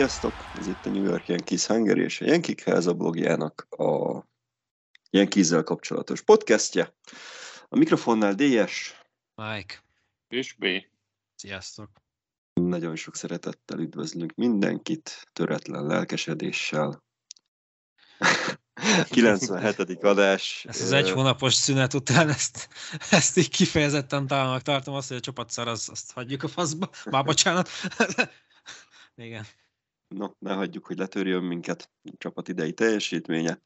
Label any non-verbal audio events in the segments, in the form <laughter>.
Sziasztok! Ez itt a New York Yankees Hungary és a Yankee Háza blogjának a Yankees-zel kapcsolatos podcastje. A mikrofonnál DS, Mike, És B. sziasztok. nagyon sok szeretettel üdvözlünk mindenkit, töretlen lelkesedéssel. <laughs> 97. adás. Ezt az egy hónapos szünet után ezt, ezt így kifejezetten találnak tartom azt, hogy a csapat szar, az, azt hagyjuk a faszba. Már bocsánat. <laughs> Igen. No, ne hagyjuk, hogy letörjön minket a csapat idei teljesítménye.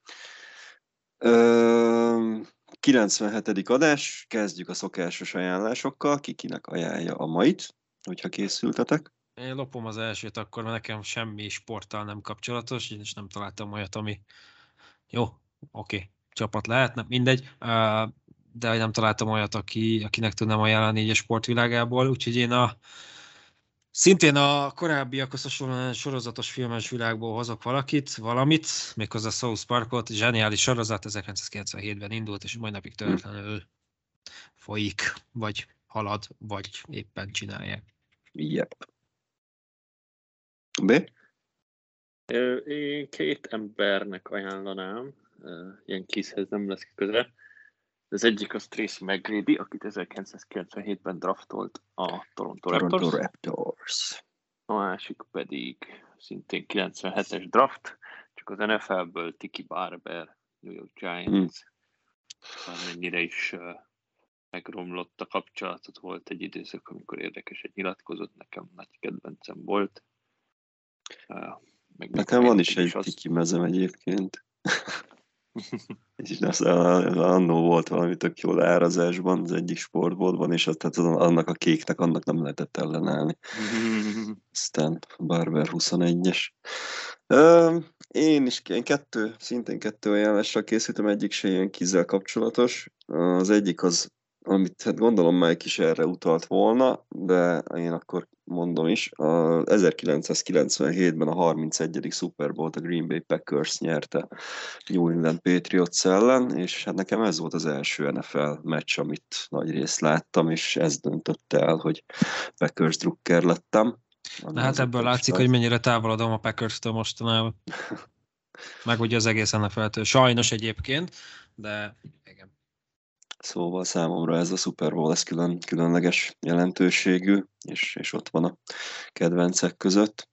Ö, 97. adás, kezdjük a szokásos ajánlásokkal, ki kinek ajánlja a mait, hogyha készültetek. Én lopom az elsőt akkor, mert nekem semmi sporttal nem kapcsolatos, és nem találtam olyat, ami jó, oké, csapat lehetne, mindegy, de nem találtam olyat, aki, akinek tudnám ajánlani így a sportvilágából, úgyhogy én a Szintén a korábbiakhoz hasonlóan sorozatos filmes világból hozok valakit, valamit, méghozzá South Parkot, zseniális sorozat, 1997-ben indult, és mai napig töretlenül folyik, vagy halad, vagy éppen csinálják. Yep. B? Én két embernek ajánlanám, ilyen készhez nem lesz köze. Az egyik az Tracy McGrady, akit 1997-ben draftolt a Toronto Raptors. Toronto Raptors. A másik pedig szintén 97-es draft, csak az NFL-ből Tiki Barber, New York Giants, már mennyire is uh, megromlott a kapcsolatot, volt egy időszak, amikor érdekeset nyilatkozott, nekem nagy kedvencem volt. Uh, meg Nekem van is egy tiki mezem egyébként. <laughs> És az, annó volt valami tök jó leárazásban az egyik sportboltban, és azt, tehát annak a kéknek annak nem lehetett ellenállni. <laughs> Aztán Barber 21-es. Én is én kettő, szintén kettő ajánlással készítem, egyik se ilyen kizzel kapcsolatos. Az egyik az, amit hát gondolom Mike is erre utalt volna, de én akkor mondom is. A 1997-ben a 31. Super Bowl a Green Bay Packers nyerte New England Patriots ellen, és hát nekem ez volt az első NFL meccs, amit nagy részt láttam, és ez döntötte el, hogy Packers drukker lettem. Na hát ebből látszik, hogy mennyire távolodom a Packers-től mostanában. <laughs> Meg ugye az egész NFL-től. Sajnos egyébként, de igen. Szóval számomra ez a Super Bowl ez külön, különleges jelentőségű, és, és ott van a kedvencek között.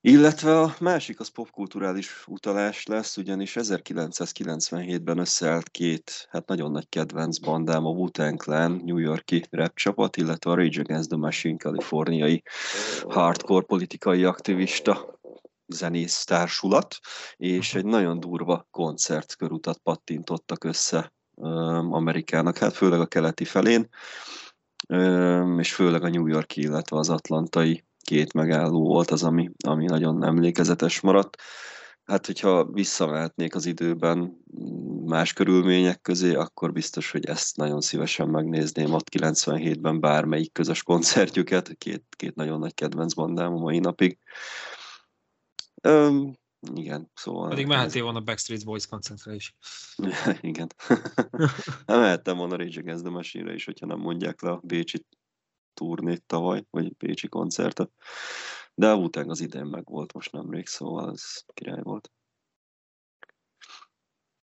Illetve a másik az popkulturális utalás lesz, ugyanis 1997-ben összeállt két, hát nagyon nagy kedvenc bandám, a Wu-Tang Clan, New Yorki rap csapat, illetve a Rage Against the Machine, kaliforniai hardcore politikai aktivista zenész társulat, és egy nagyon durva koncertkörutat pattintottak össze Amerikának, hát főleg a keleti felén, és főleg a New Yorki, illetve az atlantai két megálló volt az, ami, ami nagyon emlékezetes maradt. Hát, hogyha visszamehetnék az időben más körülmények közé, akkor biztos, hogy ezt nagyon szívesen megnézném ott 97-ben bármelyik közös koncertjüket, két, két nagyon nagy kedvenc bandám a mai napig. Igen, szóval... Pedig mehetél volna Backstreet Boys koncertre is. <laughs> igen. <laughs> nem mehettem volna Rage Against the Machine-re is, hogyha nem mondják le a Bécsi turnét tavaly, vagy Bécsi koncertet. De a után az idén meg volt most nemrég, szóval ez király volt.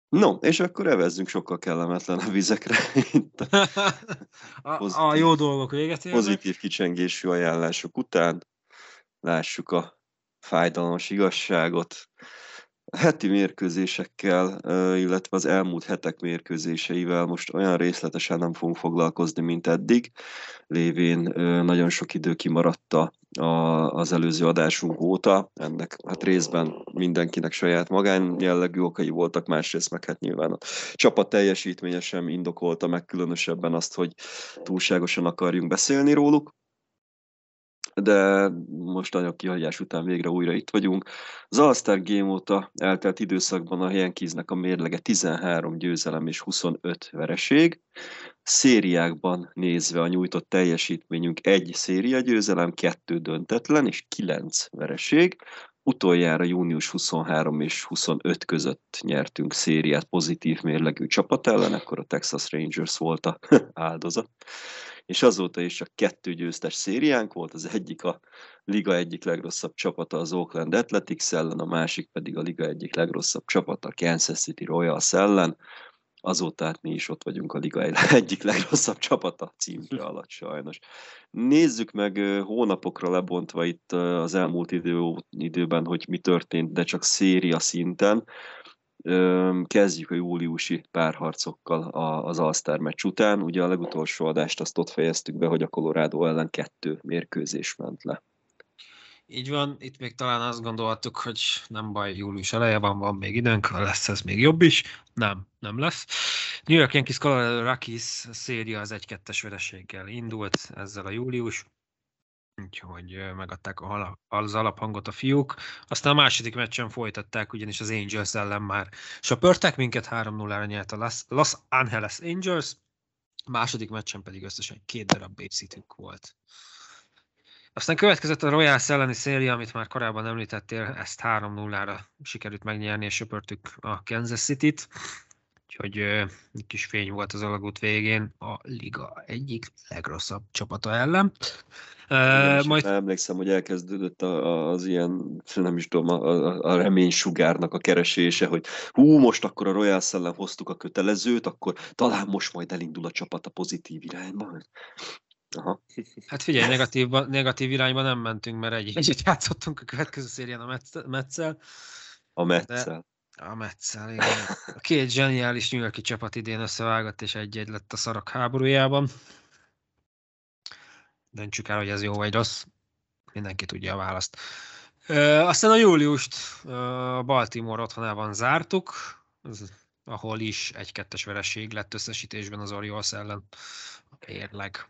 No, és akkor evezzünk sokkal kellemetlen vizekre. Itt a, <laughs> a, a jó dolgok véget érnek. Pozitív kicsengésű ajánlások után lássuk a fájdalmas igazságot. A heti mérkőzésekkel, illetve az elmúlt hetek mérkőzéseivel most olyan részletesen nem fogunk foglalkozni, mint eddig, lévén nagyon sok idő kimaradta az előző adásunk óta. Ennek hát részben mindenkinek saját magán jellegű okai voltak, másrészt meg hát nyilván a csapat teljesítménye sem indokolta meg különösebben azt, hogy túlságosan akarjunk beszélni róluk de most nagyon kihagyás után végre újra itt vagyunk. Az All-Star Game óta eltelt időszakban a Yankeesnek a mérlege 13 győzelem és 25 vereség. Szériákban nézve a nyújtott teljesítményünk egy széria győzelem, kettő döntetlen és 9 vereség. Utoljára június 23 és 25 között nyertünk szériát pozitív mérlegű csapat ellen, akkor a Texas Rangers volt a <laughs> áldozat és azóta is csak kettő győztes szériánk volt, az egyik a liga egyik legrosszabb csapata az Oakland Athletics ellen, a másik pedig a liga egyik legrosszabb csapata a Kansas City Royals ellen. Azóta hát mi is ott vagyunk a liga <laughs> egyik legrosszabb csapata címre <laughs> alatt sajnos. Nézzük meg hónapokra lebontva itt az elmúlt idő, időben, hogy mi történt, de csak széria szinten. Kezdjük a júliusi párharcokkal az All-Star meccs után. Ugye a legutolsó adást azt ott fejeztük be, hogy a Colorado ellen kettő mérkőzés ment le. Így van, itt még talán azt gondoltuk, hogy nem baj, július eleje van, van még időnk, lesz ez még jobb is. Nem, nem lesz. New York Yankees Colorado Rockies széria az 1-2-es vereséggel indult ezzel a július úgyhogy megadták az alaphangot a fiúk. Aztán a második meccsen folytatták, ugyanis az Angels ellen már söpörtek minket, 3-0-ra nyert a Los Angeles Angels, a második meccsen pedig összesen két darab base volt. Aztán következett a Royals elleni széria, amit már korábban említettél, ezt 3-0-ra sikerült megnyerni, és söpörtük a Kansas City-t. Úgyhogy egy kis fény volt az alagút végén a liga egyik legrosszabb csapata ellen. Uh, majd... Emlékszem, hogy elkezdődött az ilyen, nem is tudom, a, a reménysugárnak a keresése, hogy hú, most akkor a Royal ellen hoztuk a kötelezőt, akkor talán most majd elindul a csapat a pozitív irányba. Aha. Hát figyelj, negatív, negatív irányba nem mentünk, mert egy egyet játszottunk a következő szérián a Metszel. A Metszel. A Metszel, igen. A két zseniális New Yorki csapat idén összevágott, és egy-egy lett a szarok háborújában. Döntsük el, hogy ez jó vagy rossz. Mindenki tudja a választ. Ö, aztán a júliust a Baltimore otthonában zártuk, ahol is egy kettes vereség lett összesítésben az Orioles ellen. Érleg.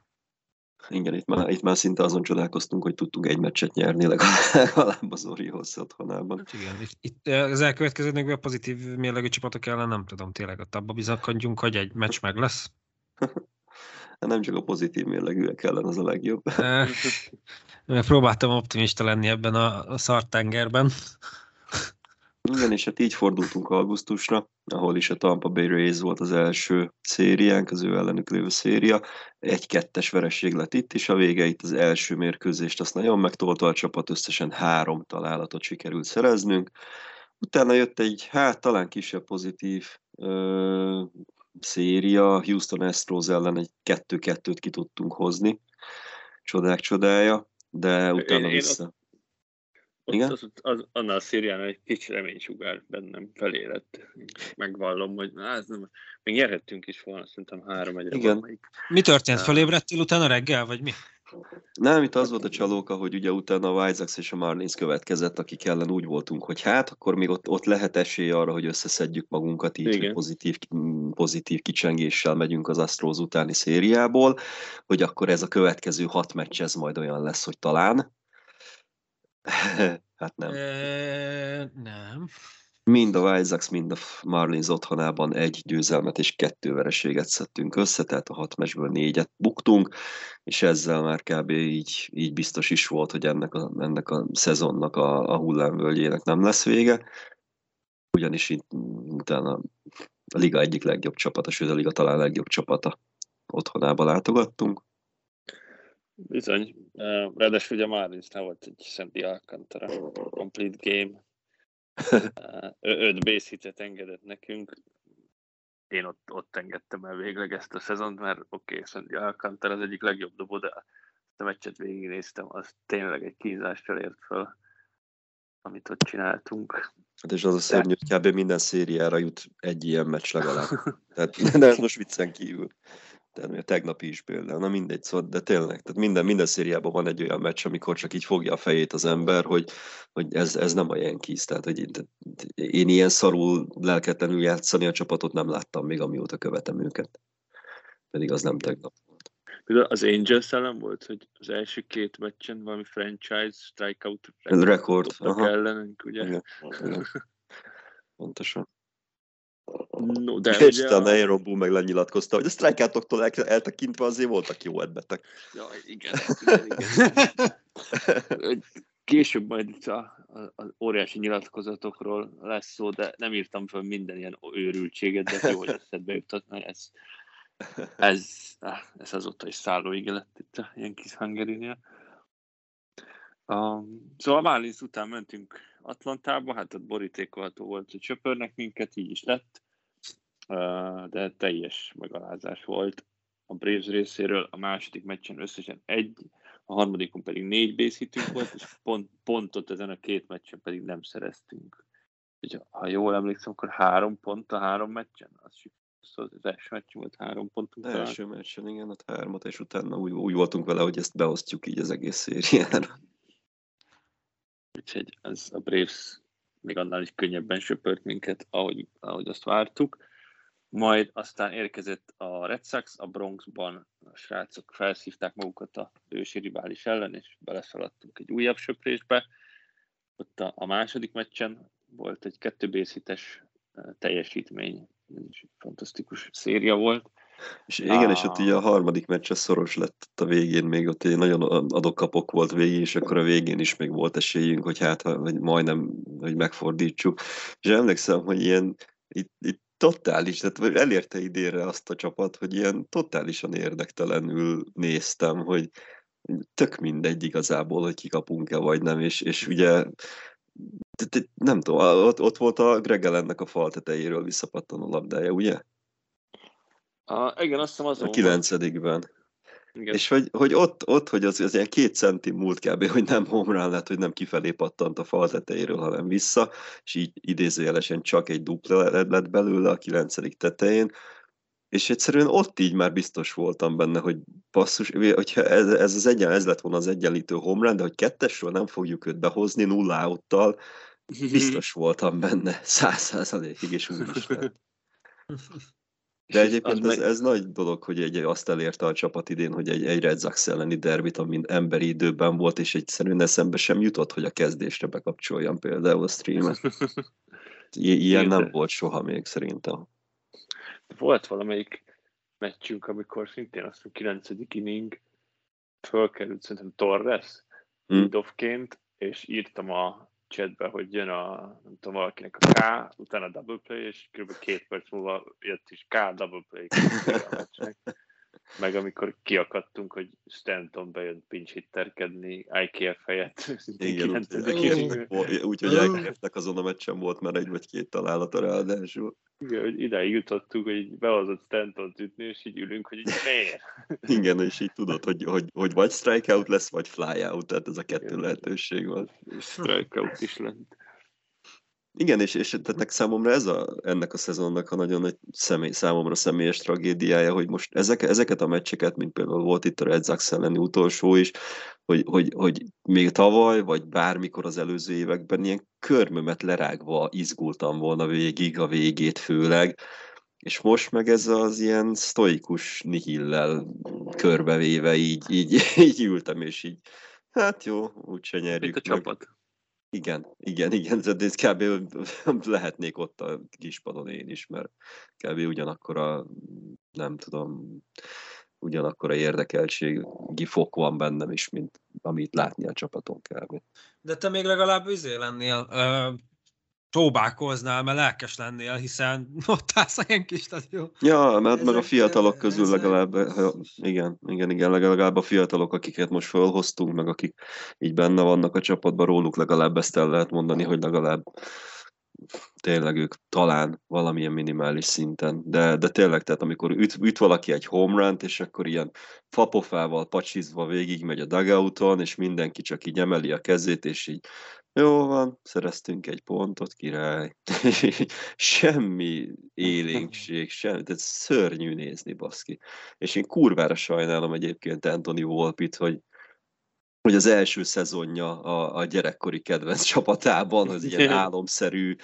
Igen, itt már, itt már szinte azon csodálkoztunk, hogy tudtunk egy meccset nyerni legalább az Orioles otthonában. Hát igen, itt, itt az elkövetkezőnek a pozitív mérlegű csapatok ellen nem tudom, tényleg ott abba bizakodjunk, hogy egy meccs meg lesz. <laughs> nem csak a pozitív mérlegűek ellen az a legjobb. <laughs> Próbáltam optimista lenni ebben a, a szartengerben. Igen, és hát így fordultunk augusztusra, ahol is a Tampa Bay Rays volt az első szériánk, az ő ellenük lévő széria. Egy-kettes vereség lett itt is, a vége itt az első mérkőzést, azt nagyon megtolta a csapat, összesen három találatot sikerült szereznünk. Utána jött egy, hát talán kisebb pozitív ö, széria, Houston Astros ellen egy kettő-kettőt ki tudtunk hozni, csodák csodája, de utána én, vissza. Én Igen? Az, az, annál a szérián egy kicsi reménysugár bennem felérett. Megvallom, hogy na, ez nem, még nyerhettünk is volna, szerintem három egyre Igen. Valamelyik. Mi történt? Felébredtél utána reggel, vagy mi? Nem, itt az volt a csalóka, hogy ugye utána a Sox és a Marlins következett, akik ellen úgy voltunk, hogy hát, akkor még ott, ott lehet esély arra, hogy összeszedjük magunkat így, hogy pozitív, pozitív kicsengéssel megyünk az Astros utáni szériából, hogy akkor ez a következő hat meccs ez majd olyan lesz, hogy talán, <laughs> hát nem. E, nem. Mind a Sox, mind a Marlins otthonában egy győzelmet és kettő vereséget szedtünk össze, tehát a hat meccsből négyet buktunk, és ezzel már kb. így, így biztos is volt, hogy ennek a, ennek a szezonnak a, a hullámvölgyének nem lesz vége, ugyanis itt utána a liga egyik legjobb csapata, sőt a liga talán legjobb csapata otthonába látogattunk, Bizony. Ráadásul ugye már is volt egy Sandy Alcantara complete game. Öt base hitet engedett nekünk. Én ott, ott engedtem el végleg ezt a szezont, mert oké, okay, Sandy Alcantara az egyik legjobb dobó, de a meccset végignéztem, az tényleg egy kínzással ért fel, amit ott csináltunk. Hát és az a szörnyű, hogy kb. minden szériára jut egy ilyen meccs legalább. <laughs> Tehát, de ez most viccen kívül a tegnapi is például, na mindegy, szóval, de tényleg, tehát minden, minden szériában van egy olyan meccs, amikor csak így fogja a fejét az ember, hogy, hogy ez, ez nem a Yankees, tehát hogy én, én ilyen szarul lelketlenül játszani a csapatot nem láttam még, amióta követem őket. Pedig az nem tegnap volt. Az Angels ellen volt, hogy az első két meccsen valami franchise strikeout rekord ellenünk, ugye? Igen. Pontosan. No, de és ugye a Aaron Boone meg lenyilatkozta, hogy a strikeoutoktól el, eltekintve azért voltak jó edbetek. Ja, igen. igen, igen. <laughs> Később majd itt a, az óriási nyilatkozatokról lesz szó, de nem írtam fel minden ilyen őrültséget, de jó, hogy eszedbe jutott, ez, ez, ez azóta is szálló lett itt a Yankees Hungary-nél. Um, szóval Marlins után mentünk Atlantába, hát ott borítékolható volt, hogy csöpörnek minket, így is lett, de teljes megalázás volt a Braves részéről. A második meccsen összesen egy, a harmadikon pedig négy base volt, és pont, pontot ezen a két meccsen pedig nem szereztünk. És ha jól emlékszem, akkor három pont a három meccsen, az szóval az első meccs volt három pontunk. Az első meccsen, igen, ott hármat, és utána úgy, úgy voltunk vele, hogy ezt beosztjuk így az egész szériára. Úgyhogy ez a Braves még annál is könnyebben söpört minket, ahogy, ahogy azt vártuk. Majd aztán érkezett a Red Sox, a Bronxban a srácok felszívták magukat a ősi rivális ellen, és beleszaladtunk egy újabb söprésbe. Ott a, a második meccsen volt egy kettőbészites teljesítmény, ez is egy fantasztikus széria volt. És igen, ah. és ott ugye a harmadik meccs szoros lett a végén, még ott egy nagyon adok-kapok volt végén, és akkor a végén is még volt esélyünk, hogy hát, hogy majdnem, hogy megfordítsuk. És emlékszem, hogy ilyen, itt, itt totális, tehát elérte idénre azt a csapat, hogy ilyen totálisan érdektelenül néztem, hogy tök mindegy igazából, hogy kikapunk-e vagy nem, és, és ugye nem tudom, ott, ott volt a Gregelennek a fal tetejéről visszapattanó labdája, ugye? A, igen, azt hiszem azon A kilencedikben. Igen. És hogy, hogy ott, ott, hogy az, az ilyen két centi múlt kb., hogy nem homrán lett, hogy nem kifelé pattant a fal tetejéről, hanem vissza, és így idézőjelesen csak egy dupla lett belőle a kilencedik tetején, és egyszerűen ott így már biztos voltam benne, hogy basszus, hogyha ez, ez, az egyen, ez lett volna az egyenlítő homrán, de hogy kettesről nem fogjuk őt behozni nulla outtal, <laughs> biztos voltam benne, száz százalékig, és úgy is lett. <laughs> De <laughs> egyébként ez, ez nagy dolog, hogy egy, azt elérte a csapat idén, hogy egy, egy Red Sox elleni derbit, amin emberi időben volt, és egyszerűen eszembe sem jutott, hogy a kezdésre bekapcsoljam például a streamet. <laughs> I- ilyen nem volt soha még szerintem. Volt valamelyik meccsünk, amikor szintén azt hiszem 9. inning fölkerült szerintem Torres lead-offként, és írtam a chatbe, hogy jön a, nem tudom, valakinek a K, utána double play, és kb. két perc múlva jött is K double play. <laughs> Meg amikor kiakadtunk, hogy Stanton bejön pinch hitterkedni IKF helyett. <laughs> Igen, úgy- 9. úgy- inningben. úgyhogy elkértek azon a meccsen volt már egy vagy két találata ráadásul. Igen, hogy idáig jutottunk, hogy így behozott Stanton ütni, és így ülünk, hogy így miért? <laughs> Igen, és így tudod, hogy, hogy, hogy vagy strikeout lesz, vagy flyout, tehát ez a kettő Igen. lehetőség van. És strikeout is lett. Igen, és, és tehát számomra ez a, ennek a szezonnak a nagyon nagy személy, számomra személyes tragédiája, hogy most ezek, ezeket a meccseket, mint például volt itt a Red Sox elleni utolsó is, hogy, hogy, hogy még tavaly, vagy bármikor az előző években ilyen körmömet lerágva izgultam volna végig, a végét főleg, és most meg ez az ilyen sztoikus nihillel körbevéve így, így, így ültem, és így, hát jó, úgyse nyerjük Mint a meg. csapat. Igen, igen, igen, de kb. <laughs> lehetnék ott a kispadon én is, mert kb. ugyanakkor a, nem tudom, ugyanakkor a érdekeltségi fok van bennem is, mint amit látni a csapaton kb. De te még legalább üzé lennél, próbálkoznál, mert lelkes lennél, hiszen <laughs> ott állsz a Yankee stadion. Ja, mert meg a fiatalok közül ezek- legalább, ha- igen, igen, igen, legalább a fiatalok, akiket most fölhoztunk, meg akik így benne vannak a csapatban, róluk legalább ezt el lehet mondani, hogy legalább tényleg ők talán valamilyen minimális szinten, de, de tényleg, tehát amikor üt, üt valaki egy home run és akkor ilyen fapofával pacsizva végig megy a dugouton, és mindenki csak így emeli a kezét, és így jó van, szereztünk egy pontot, király. <laughs> semmi élénkség, semmi, tehát szörnyű nézni, baszki. És én kurvára sajnálom egyébként Anthony Volpit, hogy hogy az első szezonja a, a gyerekkori kedvenc <laughs> csapatában, az ilyen <laughs> álomszerű,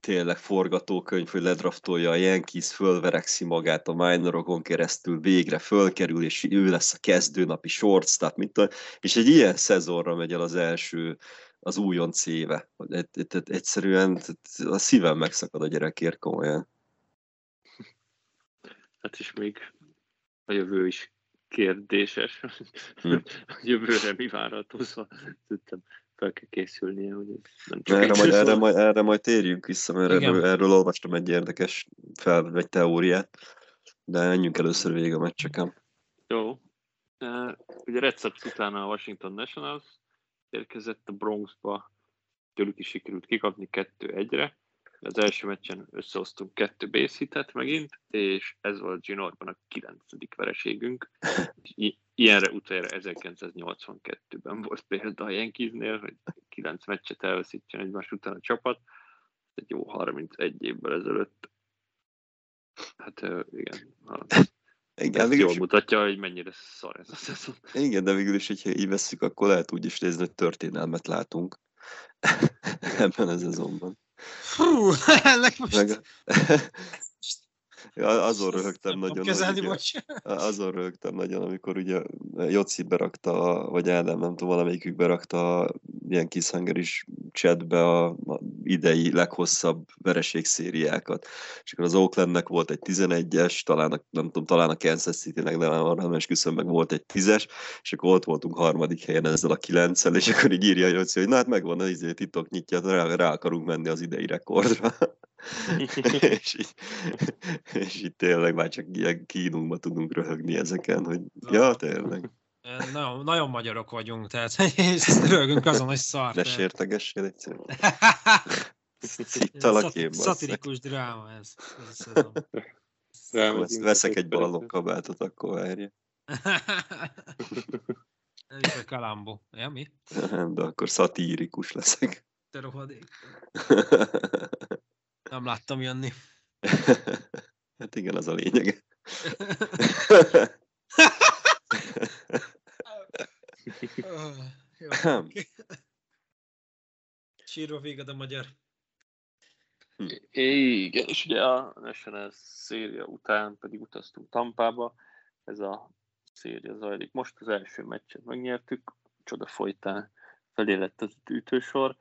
tényleg forgatókönyv, hogy ledraftolja a Yankees, fölverekszi magát a minorokon keresztül, végre fölkerül, és ő lesz a kezdőnapi shortstop, mint a, és egy ilyen szezonra megy el az első, az újonc éve. Egy- egy- egy- Egyszerűen a szívem megszakad a gyerekért komolyan. Hát is még a jövő is kérdéses. Hm. <laughs> a jövőre mi várható, szóval fel kell készülnie, hogy nem csak Erre majd, erre, majd, erre majd térjünk vissza, mert Igen. erről, erről olvastam egy érdekes fel, egy teóriát, de menjünk először végig a meccseken. Jó. Uh, ugye Red Sox után a Washington Nationals érkezett a Bronxba, tőlük is sikerült kikapni 2-1-re. Az első meccsen összehoztunk kettő base hitet megint, és ez volt Ginorban a kilencedik vereségünk. I- ilyenre utoljára 1982-ben volt példa a Yankeesnél, hogy kilenc meccset elveszítsen egymás után a csapat. Egy jó 31 évvel ezelőtt. Hát igen, Igen, ezt jól is, mutatja, hogy mennyire szar ez a szezon. igen, de végül is, hogyha így veszük, akkor lehet úgy is nézni, hogy történelmet látunk <laughs> ebben a szezonban. Hú, <laughs> ennek most Meg, azon röhögtem nagyon, kezelni, ugye, azon röhögtem nagyon, amikor ugye Joci berakta, vagy Ádám, nem tudom, valamelyikük berakta ilyen kishangeris chatbe a, a idei leghosszabb vereségszériákat. És akkor az Oaklandnek volt egy 11-es, talán a, nem tudom, talán a Kansas City-nek, de arra nem esküszöm, meg volt egy 10-es, és akkor ott voltunk harmadik helyen ezzel a 9 és akkor így írja Joci, hogy na hát megvan az izé, titok nyitja, rá, rá akarunk menni az idei rekordra. És, így, <laughs> és így tényleg már csak ilyen kínunkba tudunk röhögni ezeken, hogy ja, tényleg, Nagyon, nagyon magyarok vagyunk, tehát és rögünk azon, hogy szar. ne sértegessél egyszerűen. <laughs> Szittal a kép. Szatirikus dráma ez. ez a <laughs> szezon. Vesz- Veszek egy ballon kabátot, akkor várja. Ez a kalambó. Ja, mi? De akkor szatírikus leszek. Te rohadék. Nem láttam jönni. <laughs> hát igen, az a lényeg. <laughs> <laughs> Sírva végad a magyar. Igen, és ugye a National széria után pedig utaztunk Tampába, ez a széria zajlik. Most az első meccset megnyertük, csoda folytán felé lett az ütősor,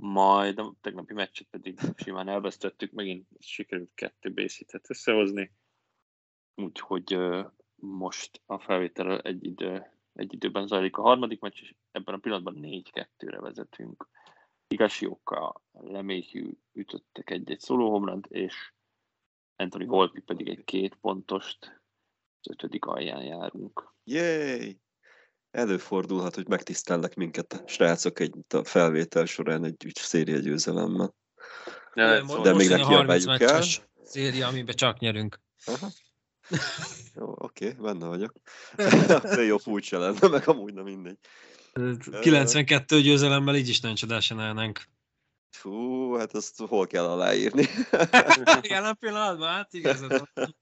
majd a tegnapi meccset pedig simán elvesztettük, megint sikerült kettő base összehozni, úgyhogy most a felvétel egy, idő, egy időben zajlik a harmadik meccs, és ebben a pillanatban 4-2-re vezetünk. Igazioka, Leméhű ütöttek egy-egy szólóhomrant, és Anthony Volpi pedig egy két pontost, az ötödik alján járunk. Jéj! Előfordulhat, hogy megtisztelnek minket, srácok, egy a felvétel során egy ügy széria győzelemmel. Most- szóval de még ne jön a 30 kiabáljuk el. meccses Széria, amiben csak nyerünk. Aha. <laughs> Jó, oké, benne vagyok. <laughs> <laughs> De jó furcsa lenne, meg amúgy nem mindegy. 92 győzelemmel így is nagyon csodásan állnánk. Fú, hát azt hol kell aláírni? Jelen pillanatban, hát igazad van.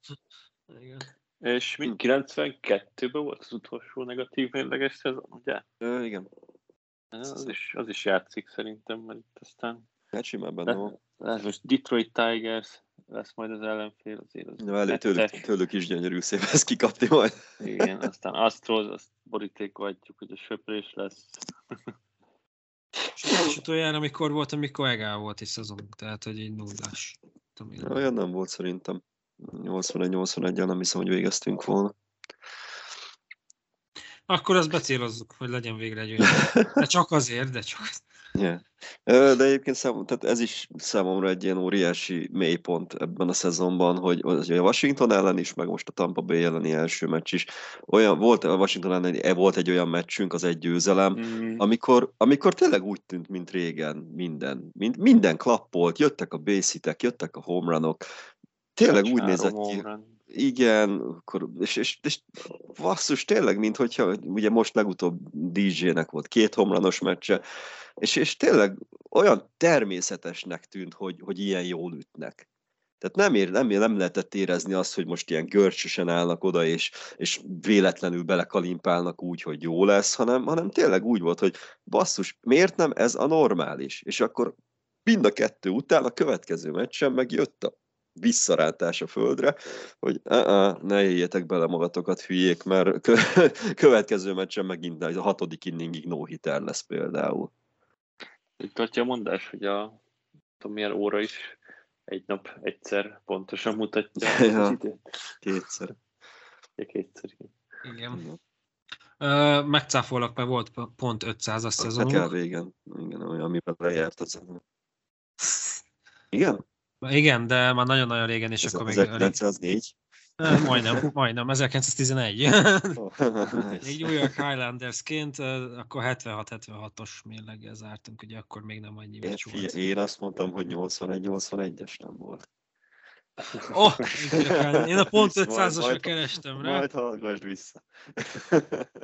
Igen. És mind 92-ben volt az utolsó negatív mérleges szezon, ugye? Ö, igen, Az is, az is játszik szerintem, mert itt aztán hát simán benne van. lesz most Detroit Tigers lesz majd az ellenfél, azért az De elég tőlük, tőlük is gyönyörű szép ezt kikapni majd. Igen, aztán Astros, azt borítékolhatjuk, hogy a söprés lesz. És utoljára, amikor volt, amikor egál volt is szezonunk, tehát hogy egy nullás. Olyan nem volt szerintem. 81-81-el nem hiszem, hogy végeztünk volna. Akkor azt becélozzuk, hogy legyen végre egy olyan. De <laughs> csak azért, de csak. Yeah. De egyébként szám, tehát ez is számomra egy ilyen óriási mélypont ebben a szezonban, hogy, hogy a Washington ellen is, meg most a Tampa Bay elleni első meccs is. Olyan, volt a Washington ellen volt egy olyan meccsünk, az egy győzelem, Mm, amikor, amikor tényleg úgy tűnt, mint régen minden. Mind, minden klappolt, jöttek a base jöttek a home runok. Tényleg úgy nézett ki, igen, akkor, és, és, és basszus, tényleg, mint hogyha, ugye most legutóbb DJ-nek volt két homlanos meccse, és, és tényleg olyan természetesnek tűnt, hogy, hogy ilyen jól ütnek. Tehát nem, ér, nem, nem lehetett érezni azt, hogy most ilyen görcsösen állnak oda, és, és véletlenül belekalimpálnak úgy, hogy jó lesz, hanem, hanem tényleg úgy volt, hogy basszus, miért nem ez a normális? És akkor mind a kettő után a következő meccsen meg jött a visszarántás a földre, hogy uh-uh, ne éljetek bele magatokat hülyék, mert kö- <laughs> következő meccsen megint a hatodik inningig no hitter lesz például. Itt tartja a mondás, hogy a tudom, milyen óra is egy nap egyszer pontosan mutatja <laughs> Ja. az időt. Kétszer. Ja, kétszer. igen. Igen. Ö, megcáfolak, mert volt pont 500 a Hát kell szezonunk. régen. Igen, olyan, amiben lejárt az. Igen? Igen, de már nagyon-nagyon régen, és Ez akkor még... 1904. Ö, Majdnem, majdnem, 1911. Oh, Még New York Highlandersként, akkor 76-76-os mérleggel zártunk, ugye akkor még nem annyi meccs volt. én azt mondtam, hogy 81-81-es nem volt. Oh, én a pont Majd- 500-asra majd- kerestem rá. Majd hallgass vissza. <laughs>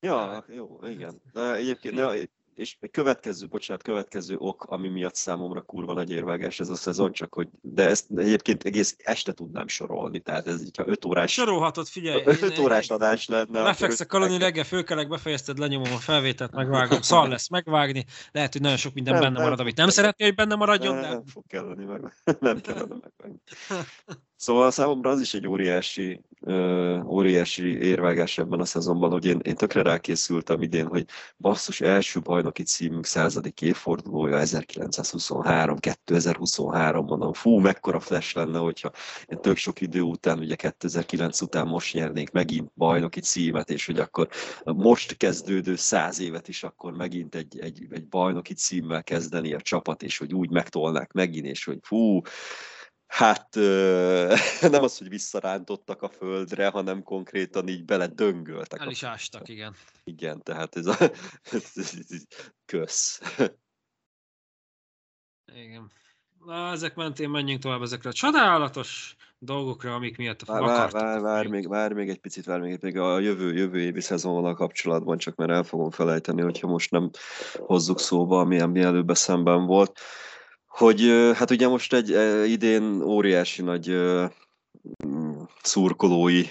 ja, jó, igen. De egyébként, de, és egy következő, bocsánat, következő ok, ami miatt számomra kurva nagy érvágás ez a szezon, csak hogy, de ezt egyébként egész este tudnám sorolni, tehát ez így, ha 5 órás, Sorolhatod, figyelj. 5 órás adás lenne. Lefekszek Kaloni reggel, fölkelek, befejezted, lenyomom a felvételt, megvágom, szar lesz megvágni, lehet, hogy nagyon sok minden Nem, benne nem marad, amit nem szeretné, hogy benne maradjon, Ne, de Nem fog kelleni meg. Nem kellene megvenni. <laughs> Szóval számomra az is egy óriási, óriási érvágás ebben a szezonban, hogy én, én tökre rákészültem idén, hogy basszus első bajnoki címünk századik évfordulója 1923, 2023 mondom, fú, mekkora flash lenne, hogyha én tök sok idő után, ugye 2009 után most nyernénk megint bajnoki címet, és hogy akkor most kezdődő száz évet is akkor megint egy, egy, egy bajnoki címmel kezdeni a csapat, és hogy úgy megtolnák megint, és hogy fú, hát ö, <laughs> nem az, hogy visszarántottak a földre, hanem konkrétan így bele döngöltek. el A, is ástak, igen. igen, tehát ez a <laughs> kösz. Igen. Na, ezek mentén menjünk tovább ezekre a csodálatos dolgokra, amik miatt Vár, vár, vár, vár, még, vár még egy picit, vár még, egy- még a jövő, jövő évi szezonnal kapcsolatban, csak mert el fogom felejteni, hogyha most nem hozzuk szóba, amilyen mielőbb eszemben volt, hogy hát ugye most egy idén óriási nagy mm, szurkolói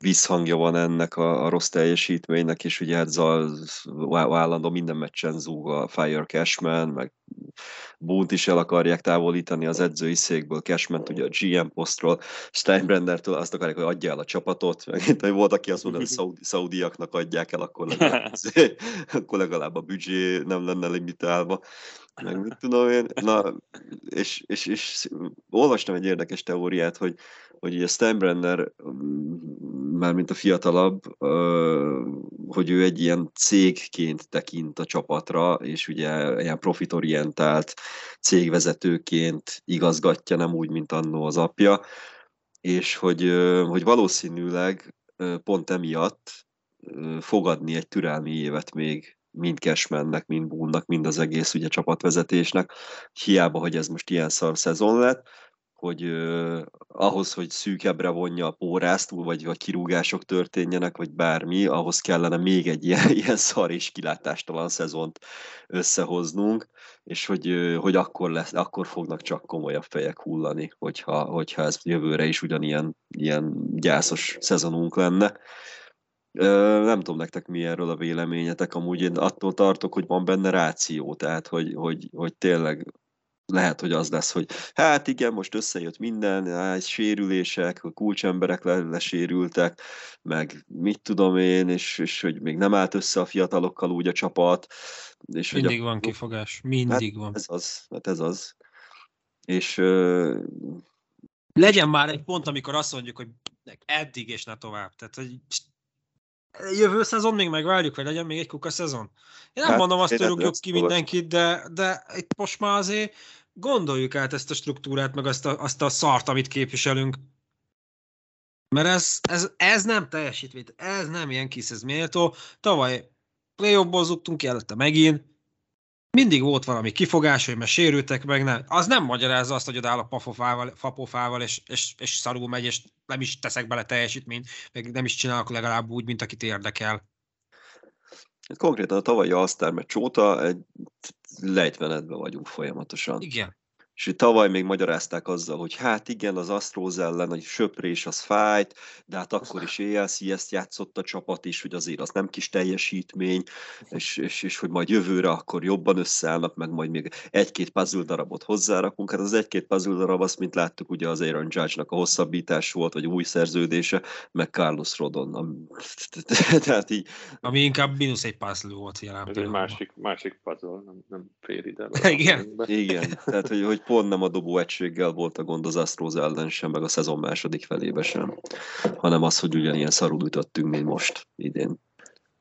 visszhangja van ennek a, a rossz teljesítménynek, és ugye hát zal, állandó minden meccsen zúg a Fire Cashman, meg Boont is el akarják távolítani az edzői székből, Cashman ugye a GM posztról, Steinbrennertől azt akarják, hogy adja el a csapatot, meg itt volt, aki azt mondta, hogy szaudi, szaudiaknak adják el, akkor legalább, <laughs> akkor legalább a büdzsé nem lenne limitálva, meg mit tudom én. Na, és, és, és olvastam egy érdekes teóriát, hogy, hogy ugye Steinbrenner, már mint a fiatalabb, hogy ő egy ilyen cégként tekint a csapatra, és ugye ilyen profitorientált cégvezetőként igazgatja, nem úgy, mint annó az apja, és hogy, hogy valószínűleg pont emiatt fogadni egy türelmi évet még mind Cashmannek, mind Boone-nak, mind az egész ugye csapatvezetésnek. Hiába, hogy ez most ilyen szar szezon lett, hogy uh, ahhoz, hogy szűkebbre vonja a pórázt, vagy, vagy kirúgások történjenek, vagy bármi, ahhoz kellene még egy ilyen, <laughs> ilyen szar és kilátástalan szezont összehoznunk, és hogy, uh, hogy akkor, lesz, akkor fognak csak komolyabb fejek hullani, hogyha, hogyha ez jövőre is ugyanilyen ilyen gyászos szezonunk lenne. Nem tudom nektek mi erről a véleményetek, amúgy én attól tartok, hogy van benne ráció, tehát hogy, hogy, hogy tényleg lehet, hogy az lesz, hogy hát igen, most összejött minden, hát, sérülések, a kulcsemberek le, lesérültek, meg mit tudom én, és, és hogy még nem állt össze a fiatalokkal úgy a csapat. És Mindig hogy a, van kifogás, mindig hát van. Ez az, hát ez az. És ö, Legyen már egy pont, amikor azt mondjuk, hogy eddig és ne tovább. Tehát, hogy jövő szezon még megvárjuk, hogy legyen még egy kuka szezon. Én nem Hát, mondom azt, hogy rúgjuk ki olvastam. mindenkit, de, de itt most már azért gondoljuk át ezt a struktúrát, meg azt a, azt a szart, amit képviselünk. Mert ez, ez, ez nem teljesítmény, ez nem ilyen kiszez méltó. Tavaly playoffból zugtunk ki, előtte megint. Mindig volt valami kifogás, hogy mert sérültek meg, nem. Az nem magyarázza azt, hogy odáll a pafofával, fapofával, és, és, és szarul megy, és nem is teszek bele teljesítményt, meg nem is csinálok legalább úgy, mint akit érdekel. konkrétan a tavalyi All-Star meccs óta egy lejtmenetben vagyunk folyamatosan. Igen. És tavaly még magyarázták azzal, hogy hát igen, az Astros ellen, hogy söprés az fájt, de hát akkor is ALCS-t játszott a csapat is, hogy azért az nem kis teljesítmény, és, és, és hogy majd jövőre akkor jobban összeállnak, meg majd még egy-két puzzle darabot hozzárakunk. Hát az egy-két puzzle darab, azt mint láttuk, ugye az Aaron Judge-nak a hosszabbítás volt, vagy új szerződése, meg Carlos Rodon. <laughs> Tehát így, Ami inkább mínusz egy puzzle volt jelen Ez egy másik, másik puzzle, nem, nem fér ide. <laughs> Igen. igen, tehát hogy, hogy pont nem a dobó egységgel volt a gond az Astros ellen sem, meg a szezon második felébe sem, hanem az, hogy ugyanilyen szarul ütöttünk, mint most idén.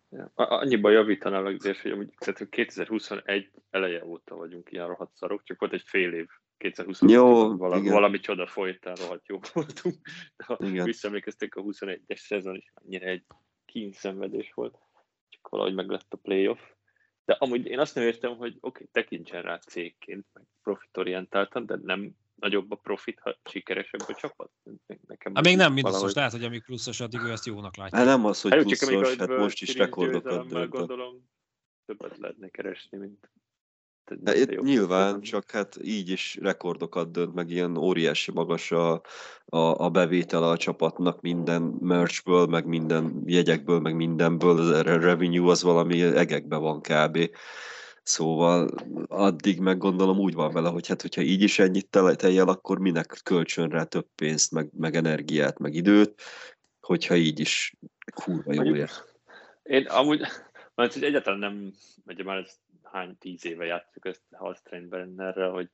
Ja. Annyiban javítanálak, Dérs, hogy amúgy, tehát, hogy 2021 eleje óta vagyunk ilyen rohadt szarok, csak volt egy fél év 2020 Jó, valami, igen. valami csoda folytán rohadt jó <laughs> voltunk. De ha Igen. visszaemlékeztek a 21-es szezon is annyira egy kínszenvedés volt, csak valahogy meg lett a playoff. De amúgy én azt nem értem, hogy oké, okay, tekintsen rá cégként, meg profitorientáltan, de nem nagyobb a profit, ha sikeresebb a csapat. Nekem Hát még nem mínuszos, valahogy- lehet, hogy amíg pluszos, addig ő ezt jónak látja. Hát nem az, hogy Hát pluszos, hát most is rekordokat Series győzelemmel dönt. gondolom, többet lehetne keresni, mint... De a itt jobb nyilván, szezon. csak hát így is rekordokat dönt, meg ilyen óriási magas a, a, a bevétele a csapatnak minden merchből, meg minden jegyekből, meg mindenből, az re- revenue az valami egekben van kb. Szóval addig meg gondolom úgy van vele, hogy hát hogyha így is ennyit teljel, akkor minek kölcsön rá több pénzt, meg, meg energiát, meg időt, hogyha így is kurva jó Mondjuk- ér. Én amúgy, mert egyáltalán nem, ugye már ez hány tíz éve játszuk ezt erre, hogy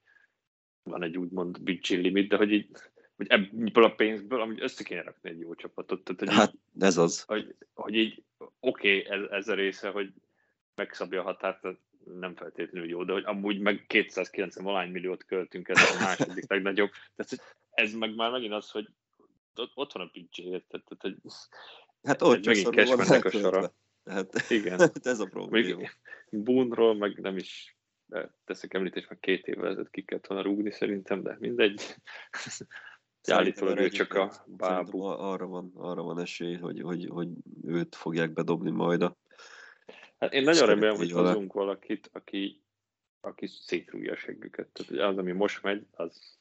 van egy úgymond budget limit, de hogy így, hogy ebből a pénzből amúgy össze kéne rakni egy jó csapatot. Tehát, hogy, Hát így, ez az. hogy, hogy így oké, okay, ez, ez, a része, hogy megszabja a határt, nem feltétlenül jó, de hogy amúgy meg 290 valány milliót költünk, ez a második legnagyobb. Tehát ez meg már megint az, hogy ott, van a budget, tehát, tehát hogy Hát ott megint Cashmannek a sora. Hát, igen. hát ez a probléma. Még Boone-ról meg nem is teszek említést, meg két évvel ezelőtt ki kellett volna rúgni szerintem, de mindegy. Állítólag ő csak a szerintem bábú. arra van, arra van esély, hogy, hogy, hogy őt fogják bedobni majd a Hát én nagyon remélem, hogy hozunk valakit, aki, aki szétrúgja a seggüket. Tehát az, ami most megy, az,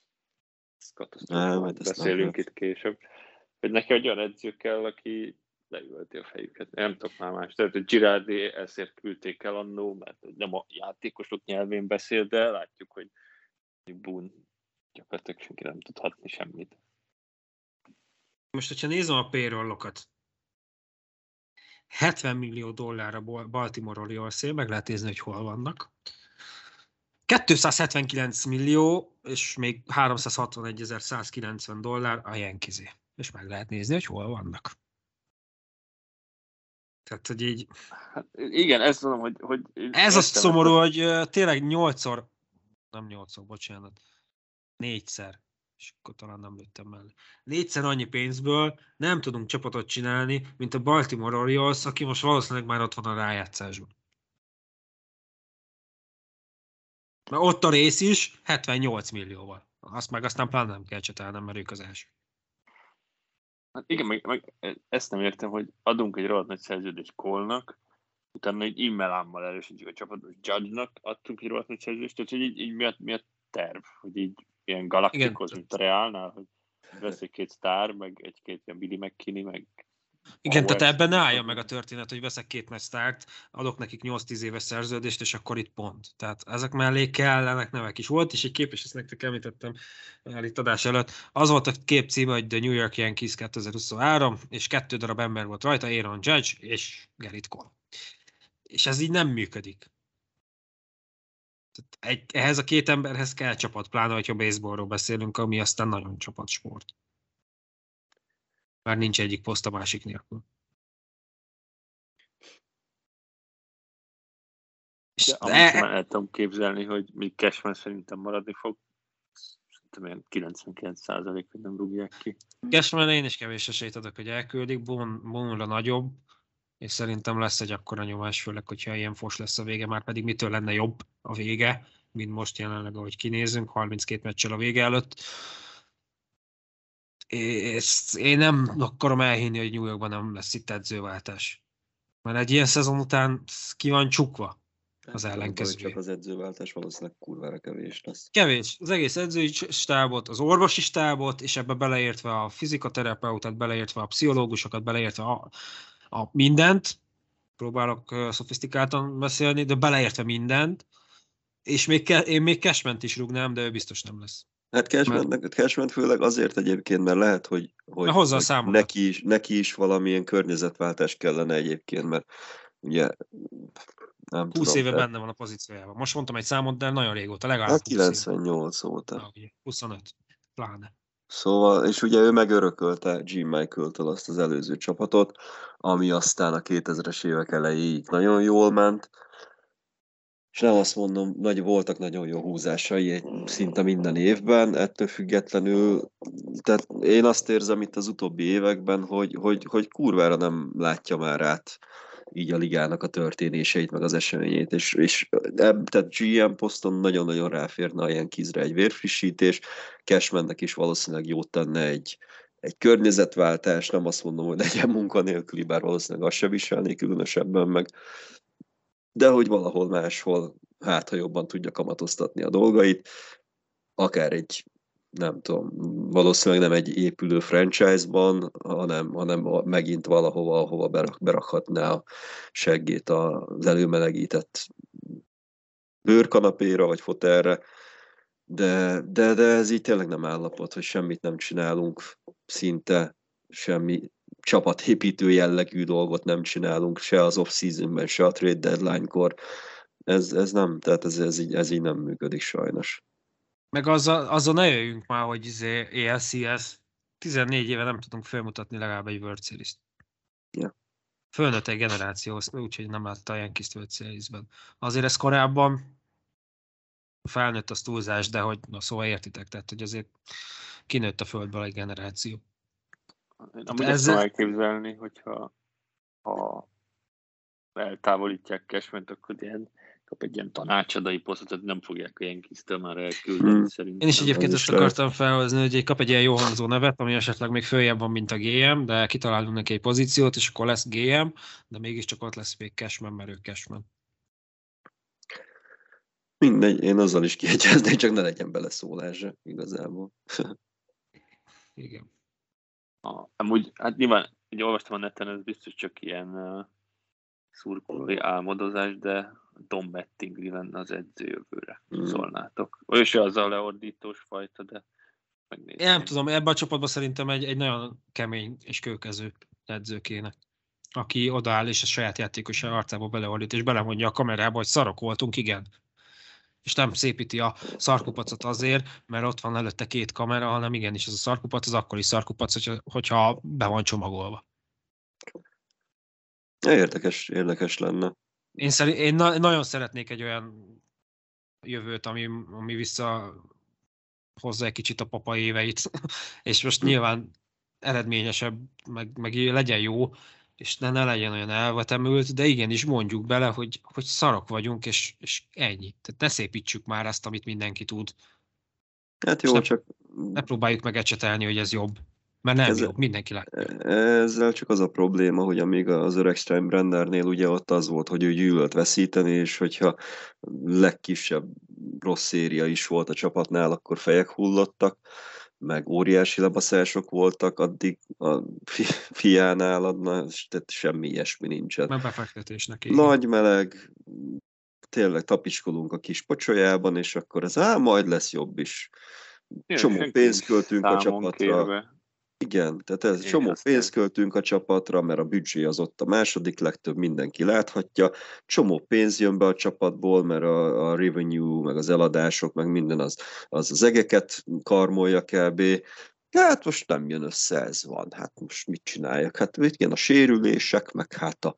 az Nem, katasztrófa. hát nem Beszélünk lehet. itt később. Hogy neki olyan edző kell, aki leüvölti a fejüket. Nem tudok már más. Tehát, hogy Girardi ezért küldték el annó, mert nem a játékosok nyelvén beszél, de látjuk, hogy Boone gyakorlatilag senki nem tudhatni semmit. Most, hogyha nézem a payrollokat, 70 millió dollár a Bal- Baltimore orioles meg lehet nézni, hogy hol vannak. 279 millió, és még 361.190 dollár a Yankeesé. És meg lehet nézni, hogy hol vannak. Tehát, hogy így, Hát, igen, ezt mondom, hogy... hogy ez a értem, szomorú, hogy ö, tényleg nyolcszor, nem nyolcszor, bocsánat, négyszer, és akkor talán nem lőttem mellé. Négyszer annyi pénzből nem tudunk csapatot csinálni, mint a Baltimore Orioles, aki most valószínűleg már ott van a rájátszásban. Mert ott a rész is 78 millióval. Azt meg aztán pláne nem kell csetálnom, mert ők az első. Hát igen, meg, meg ezt nem értem, hogy adunk egy rohadt nagy szerződést Kolnak, utána egy e-mailámmal erősítjük a csapatot, Judge-nak adtunk egy rohadt nagy szerződést, tehát hogy így, így mi, a, mi a terv, hogy így ilyen galaktikhoz, Igen. mint a Reálnál, hogy vesz egy két sztár, meg egy-két ilyen Billy McKinney, meg Igen, tehát ebben ne álljon meg a történet, hogy veszek két nagy sztárt, adok nekik 8-10 éves szerződést, és akkor itt pont. Tehát ezek mellé kellenek nevek is. Volt is egy kép, és ezt nektek említettem el itt adás előtt. Az volt a kép címe, hogy The New York Yankees 2023, és kettő darab ember volt rajta, Aaron Judge és Gerrit Cole. És ez így nem működik. Tehát egy, ehhez a két emberhez kell csapat, pláne, hogyha baseballról beszélünk, ami aztán nagyon csapatsport. Már nincs egyik poszt a másik nélkül. De de- amit már el tudom képzelni, hogy még Cashman szerintem maradni fog, szerintem ilyen 99% hogy nem rúgják ki. Cashman én is kevés esélyt adok, hogy elküldik, Boone-ra nagyobb, és szerintem lesz egy akkora nyomás, főleg, hogyha ilyen fos lesz a vége, már pedig mitől lenne jobb a vége, mint most jelenleg, ahogy kinézünk, 32 meccsel a vége előtt. És én nem akarom elhinni, hogy New Yorkban nem lesz itt edzőváltás. Mert egy ilyen szezon után ki van csukva. Az Hát, ellenkezője. Csak az edzőváltás valószínűleg kurvára kevés lesz. Kevés. Az egész edzői stábot, az orvosi stábot, és ebbe beleértve a fizikaterapeutát, beleértve a pszichológusokat, beleértve a, a mindent, próbálok uh, szofisztikáltan beszélni, de beleértve mindent, és még ke- én még Cashment is rúgnám, de ő biztos nem lesz. Hát Cashman, Cashman főleg azért egyébként, mert lehet, hogy, hogy, Mert a hogy neki, is, neki is valamilyen környezetváltás kellene egyébként, mert ugye nem 20 tudom, éve tehát- benne van a pozíciójában. Most mondtam egy számot, de nagyon régóta, legalább Hát 20 éve. 98 óta. Na, ugye, 25, pláne. Szóval, és ugye ő megörökölte Jim Michael-től azt az előző csapatot, ami aztán a 2000-es évek elejéig nagyon jól ment, és nem azt mondom, nagy, voltak nagyon jó húzásai egy, szinte minden évben, ettől függetlenül, tehát én azt érzem itt az utóbbi években, hogy, hogy, hogy kurvára nem látja már át így a ligának a történéseit, meg az eseményét, és, és ebb, tehát GM poszton nagyon-nagyon ráférne a Yankeesre egy vérfrissítés, Cashmannek is valószínűleg jót tenne egy, egy környezetváltás, nem azt mondom, hogy legyen munkanélküli, bár valószínűleg azt se viselné különösebben meg, de hogy valahol máshol hát, ha jobban tudja kamatoztatni a dolgait, akár egy nem tudom, valószínűleg nem egy épülő franchise-ban, hanem, hanem megint valahova, ahova berak, berakhatná a seggét az előmelegített bőrkanapéra vagy fotelre, de, de, de ez így tényleg nem állapot, hogy semmit nem csinálunk, szinte semmi csapatépítő jellegű dolgot nem csinálunk, se az off-seasonben, se a trade deadline-kor. Ez, ez nem, tehát ez, ez, így, ez így nem működik sajnos. Meg azzal, azzal ne jöjjünk már, hogy izé ALCS 14 éve nem tudunk felmutatni legalább egy World Series-t. Ja. Fölnőtt egy generációhoz, úgyhogy nem látta a Yankees World Series-ben. Azért ez korábban felnőtt az túlzás, de hogy, na szóval értitek, tehát hogy azért kinőtt a földből egy generáció. Én amúgy ezzel- ezt tudom elképzelni, hogyha ha eltávolítják Cashment, akkor ilyen kap egy ilyen tanácsadai posztot, tehát nem fogják a Yankees-től már elküldeni Hmm. szerintem. Én is egyébként ezt akartam felhozni, hogy egy kap egy ilyen jó hangzó nevet, ami esetleg még följebb van, mint a GM, de kitalálunk neki egy pozíciót, és akkor lesz GM, de mégiscsak ott lesz még Cashman, mert ő Cashman. Mindegy, én azzal is kiegyeznék, csak ne legyen beleszólása igazából. Igen. A, amúgy, hát nyilván, így olvastam a neten, ez biztos csak ilyen uh, szurkolói álmodozás, de Tom Bettingli lenne az edző jövőre. Mm. Szólnátok. Ő se az a leordítós fajta, de megnézzük. Én nem tudom, ebben a csapatban szerintem egy, egy nagyon kemény és kőkező edző kéne, aki odaáll és a saját játékos arcába beleordít, és belemondja a kamerába, hogy szarok voltunk, igen. És nem szépíti a szarkupacot azért, mert ott van előtte két kamera, hanem igenis ez a szarkupac, az akkori szarkupac, hogyha, hogyha be van csomagolva. Érdekes, érdekes lenne. Én, szerint, én na- nagyon szeretnék egy olyan jövőt, ami, ami vissza hozza egy kicsit a papa éveit, <laughs> és most nyilván eredményesebb, meg, meg legyen jó, és ne, ne legyen olyan elvetemült, de igenis mondjuk bele, hogy, hogy szarok vagyunk, és, és ennyi. Tehát ne szépítsük már ezt, amit mindenki tud. Hát És jó, nem- csak Ne próbáljuk meg ecsetelni, hogy ez jobb. Mert nem Ez- jobb, mindenki látja. ezzel csak az a probléma, hogy amíg az öreg Steinbrennernél ugye ott az volt, hogy ő gyűlölt veszíteni, és hogyha legkisebb rossz széria is volt a csapatnál, akkor fejek hullottak, meg óriási lebaszások voltak, addig a <laughs> fi- fiánál adna, tehát semmi ilyesmi nincsen. Meg befektetésnek. igen. Nagy meleg, tényleg tapicskolunk a kis pocsolyában, és akkor ez, á, majd lesz jobb is. Csomó pénzt költünk a csapatra. kérve. Igen, tehát ez Igen, csomó aztán- pénzt költünk a csapatra, mert a büdzsé az ott a második legtöbb, mindenki láthatja. Csomó pénz jön be a csapatból, mert a, a revenue, meg az eladások, meg minden az az, az egeket karmolja kb. Hát most nem jön össze, ez van. Hát most mit csináljak? Hát igen, a sérülések, meg hát a,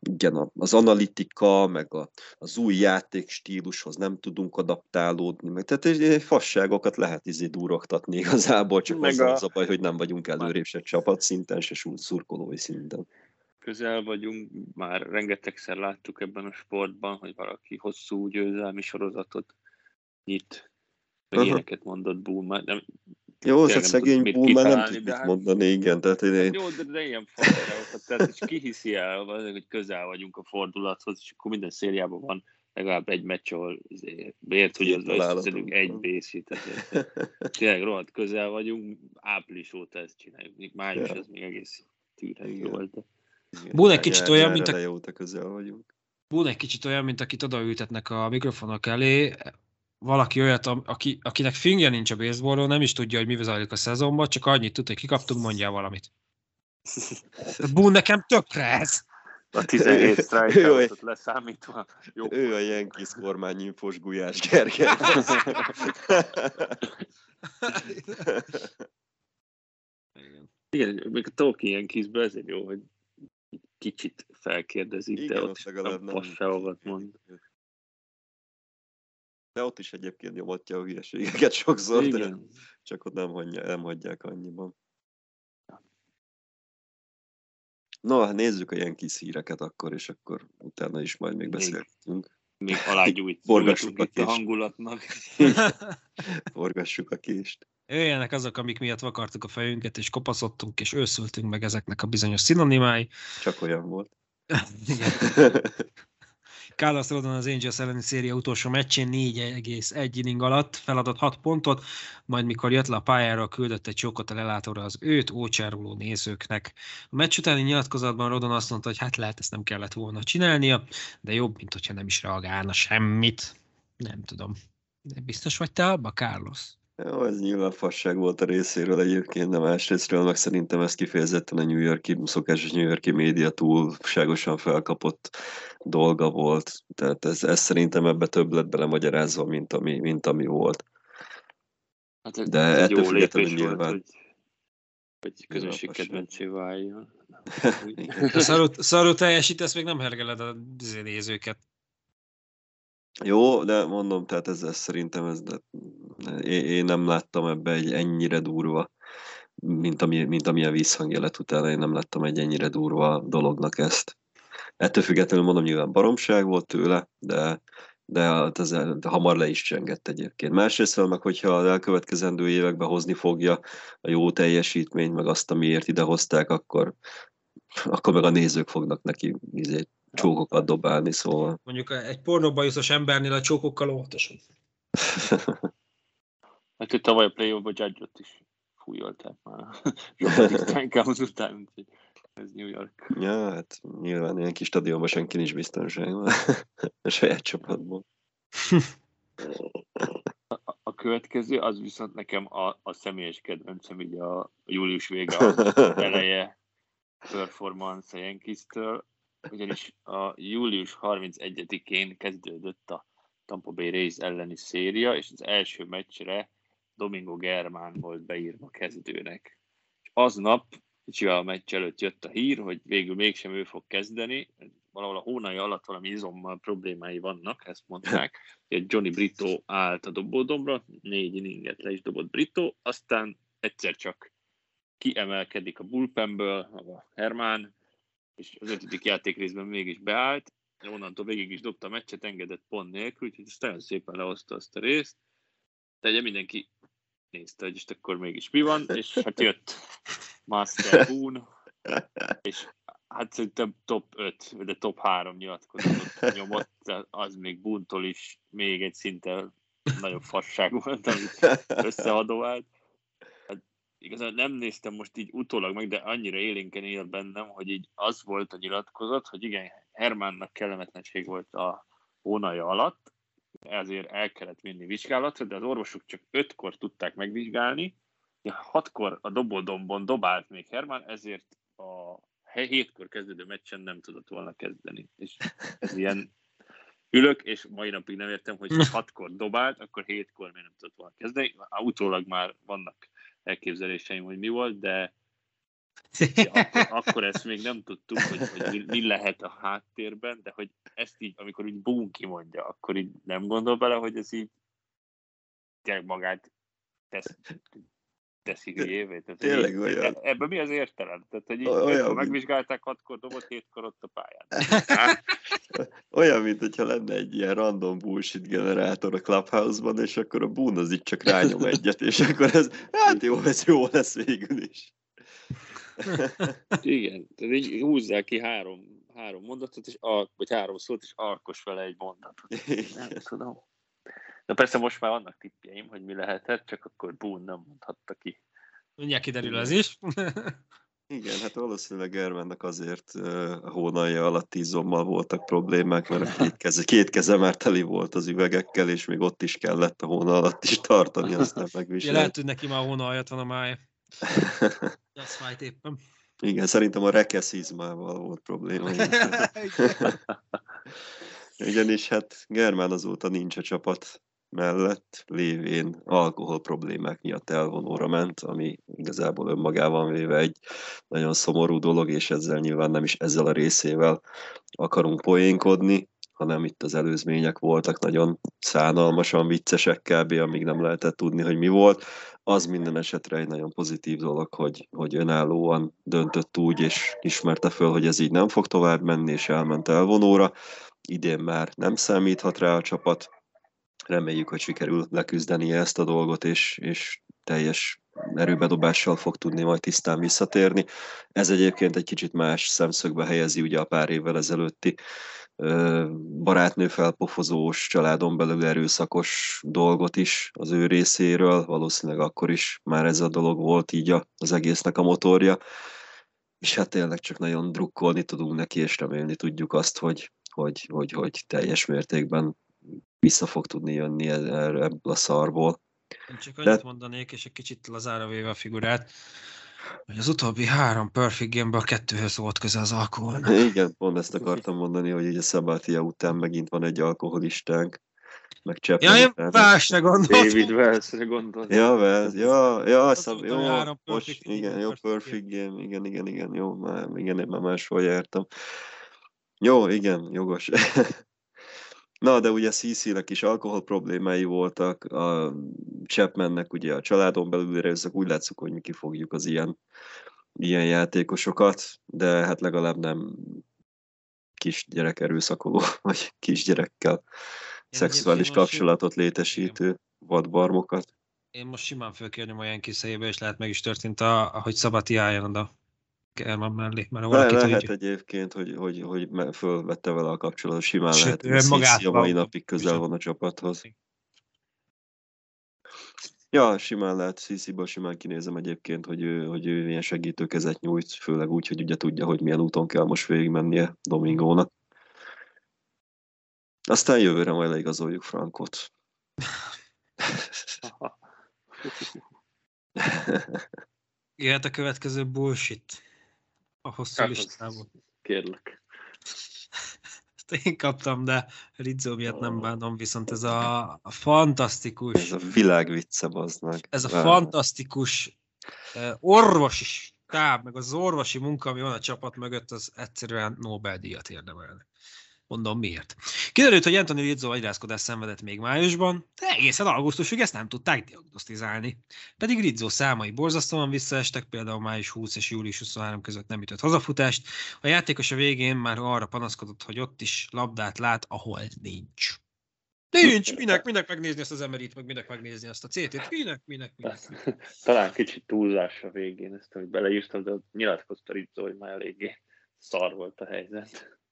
igen, az analitika, meg a, az új játékstílushoz nem tudunk adaptálódni, meg tehát egy- fasságokat lehet izé durogtatni igazából, csak Meg azzal a- az a baj, hogy nem vagyunk előrébb se csapatszinten, se szurkolói szinten. közel vagyunk, már rengetegszer láttuk ebben a sportban, hogy valaki hosszú győzelmi sorozatot nyit. Meg Aha. ilyeneket mondott Bulma. Nem, Jó, hát nem szegény már nem tud mit hát- mondani, igen, tehát én, én jó, de, de ilyen fasságokat, tehát és ki hiszi el, vagy, hogy közel vagyunk a fordulathoz, és akkor minden szériában van legalább egy meccs, ahol bért, hogy az összeszedünk egy bészit. <laughs> Tehát tényleg rohadt közel vagyunk, április óta ezt csináljuk. Még május Ja. ez még egész tűrhető volt. De... Bull egy kicsit olyan, mint a- eleje óta közel vagyunk. Bull egy kicsit olyan, mint akit odaültetnek a mikrofonok elé, valaki olyat, aki, akinek fingja nincs a baseballról, nem is tudja, hogy mi zajlik a szezonban, csak annyit tud, hogy kikaptunk, mondjál valamit. <laughs> Bull nekem tökre ez. A 17 Ő- strikeoutot leszámítva. Jó. Ő a Yankees kormányinfos Gulyás Gergely. Igen, még a Tolkien kizből ezért jó, hogy kicsit felkérdezik, Igen, de ott ott is legalább nem nem- mond. De ott is egyébként nyomatja a hülyeségeket <laughs> sokszor, de Igen. csak ott nem, hagyja, nem hagyják annyiban. No, hát nézzük a Yankees híreket akkor, és akkor utána is majd még Még. beszélgetünk. Még alágyújt <laughs> Forgassuk a itt a kést. hangulatnak. <laughs> Forgassuk a kést. Jöjjenek azok, amik miatt vakartuk a fejünket, és kopaszodtunk, és őszültünk meg ezeknek a bizonyos szinonimái. Csak olyan volt. Igen. Carlos Rodon az Angels elleni széria utolsó meccsén 4,1 inning alatt feladott 6 pontot, majd mikor jött le a pályára, küldött egy csókot a lelátóra az őt ócsároló nézőknek. A meccs utáni nyilatkozatban Rodon azt mondta, hogy hát lehet ezt nem kellett volna csinálnia, de jobb, mint hogyha nem is reagálna semmit. Nem tudom. De biztos vagy te abba, Carlos? Jó, ez nyilván fasság volt a részéről egyébként, de másrésztről meg szerintem ez kifejezetten a New Yorki, szokásos New Yorki média túlságosan felkapott dolga volt. Tehát ez, ez szerintem ebbe több lett belemagyarázva, mint ami, mint ami volt. Hát ez De ez egy ettől jó függetlenül lépés volt, nyilván- hogy, hogy közönség kedvencé váljon. <laughs> Szarul teljesítesz, még nem hergeled a izé nézőket. Jó, de mondom, tehát ez, ez szerintem ez, de én, nem láttam ebbe egy ennyire durva, mint, ami, mint amilyen visszhangja lett utána, én nem láttam egy ennyire durva dolognak ezt. Ettől függetlenül mondom, nyilván baromság volt tőle, de de, hát ez, de hamar le is csengett egyébként. Másrészt meg, hogyha az elkövetkezendő években hozni fogja a jó teljesítményt, meg azt, amiért idehozták, akkor, akkor meg a nézők fognak neki izé, csókokat dobálni, szóval. Mondjuk egy pornóbajuszos embernél a csókokkal óvatosan. <laughs> Hát ő tavaly a play off judge is fújolták már. <laughs> Zsolt után, úgyhogy ez New York. Ja, hát nyilván ilyen kis stadionban senki nincs biztonságban. <laughs> a saját csapatból. A, a következő, az viszont nekem a, a személyes kedvencem, így a július vége a eleje performance a Yankees-től, ugyanis a július 31-én kezdődött a Tampa Bay Rays elleni széria, és az első meccsre Domingo Germán volt beírva kezdőnek. És aznap, kicsivel a meccs előtt jött a hír, hogy végül mégsem ő fog kezdeni, valahol a hónai alatt valami izommal problémái vannak, ezt mondták, <laughs> hogy Johnny Brito állt a dobódomra, négy inninget le is dobott Brito, aztán egyszer csak kiemelkedik a bullpenből, a Hermán, és az ötödik játék részben mégis beállt, onnantól végig is dobta a meccset, engedett pont nélkül, úgyhogy ezt nagyon szépen lehozta azt a részt. De ugye mindenki nézte, hogy akkor mégis mi van, és hát jött Master Boone, és hát szerintem top 5, de top 3 nyilatkozatot nyomott, az még Buntól is még egy szinte nagyobb fasság volt, amit összeadovált. Igazán nem néztem most így utólag meg, de annyira élénken él bennem, hogy így az volt a nyilatkozat, hogy igen, Hermánnak kellemetlenség volt a hónaja alatt, ezért el kellett vinni vizsgálatra, de az orvosok csak ötkor tudták megvizsgálni, ja, hatkor a dobódombon dobált még Herman, ezért a hétkor kezdődő meccsen nem tudott volna kezdeni. És ez ilyen ülök, és mai napig nem értem, hogy <laughs> hatkor dobált, akkor hétkor miért nem tudott volna kezdeni. Utólag már vannak elképzeléseim, hogy mi volt, de <laughs> akkor, akkor ezt még nem tudtuk, hogy, hogy mi, mi lehet a háttérben, de hogy ezt így, amikor úgy bún kimondja, akkor így nem gondol bele, hogy ez így tényleg magát tesz, teszi hülyévé. Tehát, Tényleg olyan. E- Ebben mi az értelem? Tehát, hogy így, Olyan, megvizsgálták, hatkor dobott, hétkor ott a pályán. <laughs> Olyan, mint hogyha lenne egy ilyen random bullshit generátor a Clubhouse-ban, és akkor a bún az így csak rányom egyet, és akkor ez, hát jó, ez jó lesz végül is. <laughs> Igen, tehát így húzzák ki három, három mondatot, és al- vagy három szót, és alkos vele egy mondatot. Nem tudom. De persze most már vannak tippjeim, hogy mi lehetett, csak akkor Boone nem mondhatta ki. Mindjárt kiderül az is. <laughs> Igen, hát valószínűleg Germennek azért a hónalja alatt izommal voltak problémák, mert a két keze, két keze már teli volt az üvegekkel, és még ott is kellett a hóna alatt is tartani, aztán Ugye megviselni. lehet, hogy neki már a hóna alatt van a mája. Az fájt éppen. Igen, szerintem a rekeszizmával volt probléma. <laughs> Igen, és hát Germán azóta nincs a csapat mellett, lévén alkohol problémák miatt elvonóra ment, ami igazából önmagában véve egy nagyon szomorú dolog, és ezzel nyilván nem is ezzel a részével akarunk poénkodni, hanem itt az előzmények voltak nagyon szánalmasan viccesek kb., amíg nem lehetett tudni, hogy mi volt. Az minden esetre egy nagyon pozitív dolog, hogy, hogy önállóan döntött úgy, és ismerte föl, hogy ez így nem fog tovább menni, és elment elvonóra. Idén már nem számíthat rá a csapat, reméljük, hogy sikerül leküzdeni ezt a dolgot, és, és teljes erőbedobással fog tudni majd tisztán visszatérni. Ez egyébként egy kicsit más szemszögbe helyezi ugye a pár évvel ezelőtti barátnő felpofozós, családon belül erőszakos dolgot is az ő részéről. Valószínűleg akkor is már ez a dolog volt így a- az egésznek a motorja. És hát tényleg csak nagyon drukkolni tudunk neki, és remélni tudjuk azt, hogy, hogy, hogy, hogy teljes mértékben vissza fog tudni jönni e- erre- ebből a szarból. Én csak De- annyit mondanék, és egy kicsit lazára véve a figurát, hogy az utóbbi három Perfect Game-ből kettőhöz volt köze az alkoholnak. Igen, pont ezt akartam mondani, hogy ugye Szabátia után megint van egy alkoholistánk, meg Chapman Ja, én másra gondoltam. David Wellsre gondoltam. Ja, vel, ja, ja, Az szab, jó, most, perfect game, igen, jó, perfect perfect game, igen, igen, igen, jó, már, igen, én már máshol jártam. Jó, igen, jogos. <laughs> Na, de ugye CC-nek is alkohol problémái voltak, a Chapmannek ugye a családon belül erőszak, úgy látszik, hogy mi kifogjuk az ilyen, ilyen játékosokat, de hát legalább nem kisgyerek erőszakoló, <laughs> vagy kisgyerekkel szexuális egyébként most- kapcsolatot létesítő vadbarmokat. Én most simán fölkérném a Yankees helyébe, és lehet meg is történt, a, ahogy Szabati álljon oda German mellé, mert Le, valaki lehet tudja. egyébként, hogy, hogy, hogy fölvette vele a kapcsolatot, simán Sőt, lehet, hogy a magát CC a mai napig közel van a csapathoz. Ja, simán lehet, CC-ből simán kinézem egyébként, hogy ő, hogy ő ilyen segítőkezet nyújt, főleg úgy, hogy ugye tudja, hogy milyen úton kell most végigmennie Domingónak. Aztán jövőre majd leigazoljuk Frankot. <laughs> Jöhet a következő bullshit. A hosszú Hát, listából. Kérlek. Ezt én kaptam, de Rizzo miatt nem bánom, viszont ez a, a fantasztikus, Ez a világ vicce, baznak. ez a fantasztikus eh, orvosi stáb, meg az orvosi munka, ami van a csapat mögött, az egyszerűen Nobel-díjat érdemelne. Mondom miért. Kiderült, hogy Anthony Rizzo agyrázkodás szenvedett még májusban, de egészen augusztusig ezt nem tudták diagnosztizálni. Pedig Rizzo számai borzasztóan visszaestek, például május 20 és július 23 között nem ütött hazafutást. A játékos a végén már arra panaszkodott, hogy ott is labdát lát, ahol nincs. Nincs, minek, minek megnézni ezt az emerit, meg minek megnézni ezt a CT-t, minek, minek, minek. Talán kicsit túlzás a végén ezt, hogy beleírtam, de nyilatkozta Rizzo, hogy már eléggé szar volt a helyzet.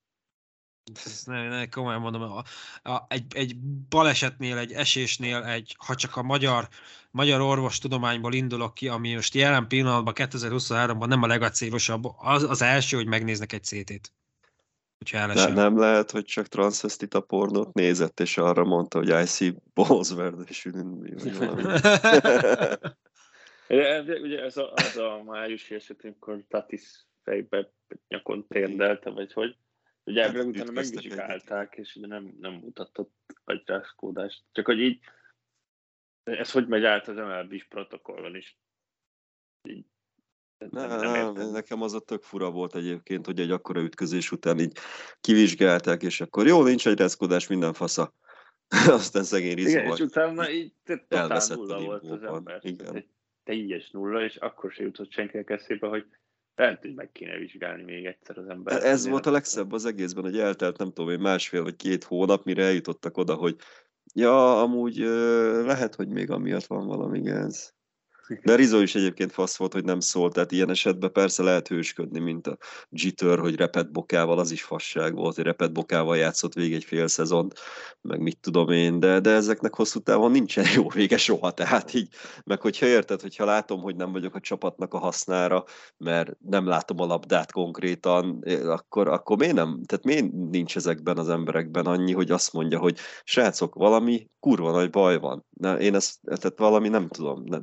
Ezt ne, ne, komolyan mondom, a, a, egy, egy balesetnél, egy esésnél, egy, ha csak a magyar, magyar orvostudományból indulok ki, ami most jelen pillanatban 2023-ban nem a legacélosabb, az, az első, hogy megnéznek egy CT-t. Ne, nem lehet, hogy csak transvestita pornót nézett, és arra mondta, hogy I see balls where they shouldn't be, <laughs> ugye ez a, az a májusi eset, amikor Tatis fejbe nyakon térdelte, vagy hogy, ugye Hát, hát, utána megvizsgálták, és ugye nem, nem mutatott agyrázkódást. Csak hogy így, ez hogy megy át az MLB-s protokollon is. Így, Ne, nem, nem, nekem az a tök fura volt egyébként, hogy egy akkora ütközés után így kivizsgálták, és akkor jó, nincs egy reszkodás, minden fasza. <laughs> Aztán szegény Rizzo Igen, és utána így totál nulla volt az ember. Igen. Egy teljes nulla, és akkor se jutott senkinek eszébe, hogy lehet, hogy meg kéne vizsgálni még egyszer az ember. Ez volt a legszebb az egészben, hogy eltelt nem tudom én másfél vagy két hónap, mire eljutottak oda, hogy ja, amúgy lehet, hogy még amiatt van valami gáz. <laughs> De Rizzo is egyébként fasz volt, hogy nem szólt, tehát ilyen esetben persze lehet hősködni, mint a Jitter, hogy repet bokával, az is fasság volt, hogy repet bokával játszott végig egy fél szezont, meg mit tudom én, de, de ezeknek hosszú távon nincsen <laughs> jó vége soha, tehát így, meg hogyha érted, hogyha látom, hogy nem vagyok a csapatnak a hasznára, mert nem látom a labdát konkrétan, akkor, akkor miért nem, tehát miért nincs ezekben az emberekben annyi, hogy azt mondja, hogy srácok, valami kurva nagy baj van. Na, én ezt, tehát valami nem tudom, nem,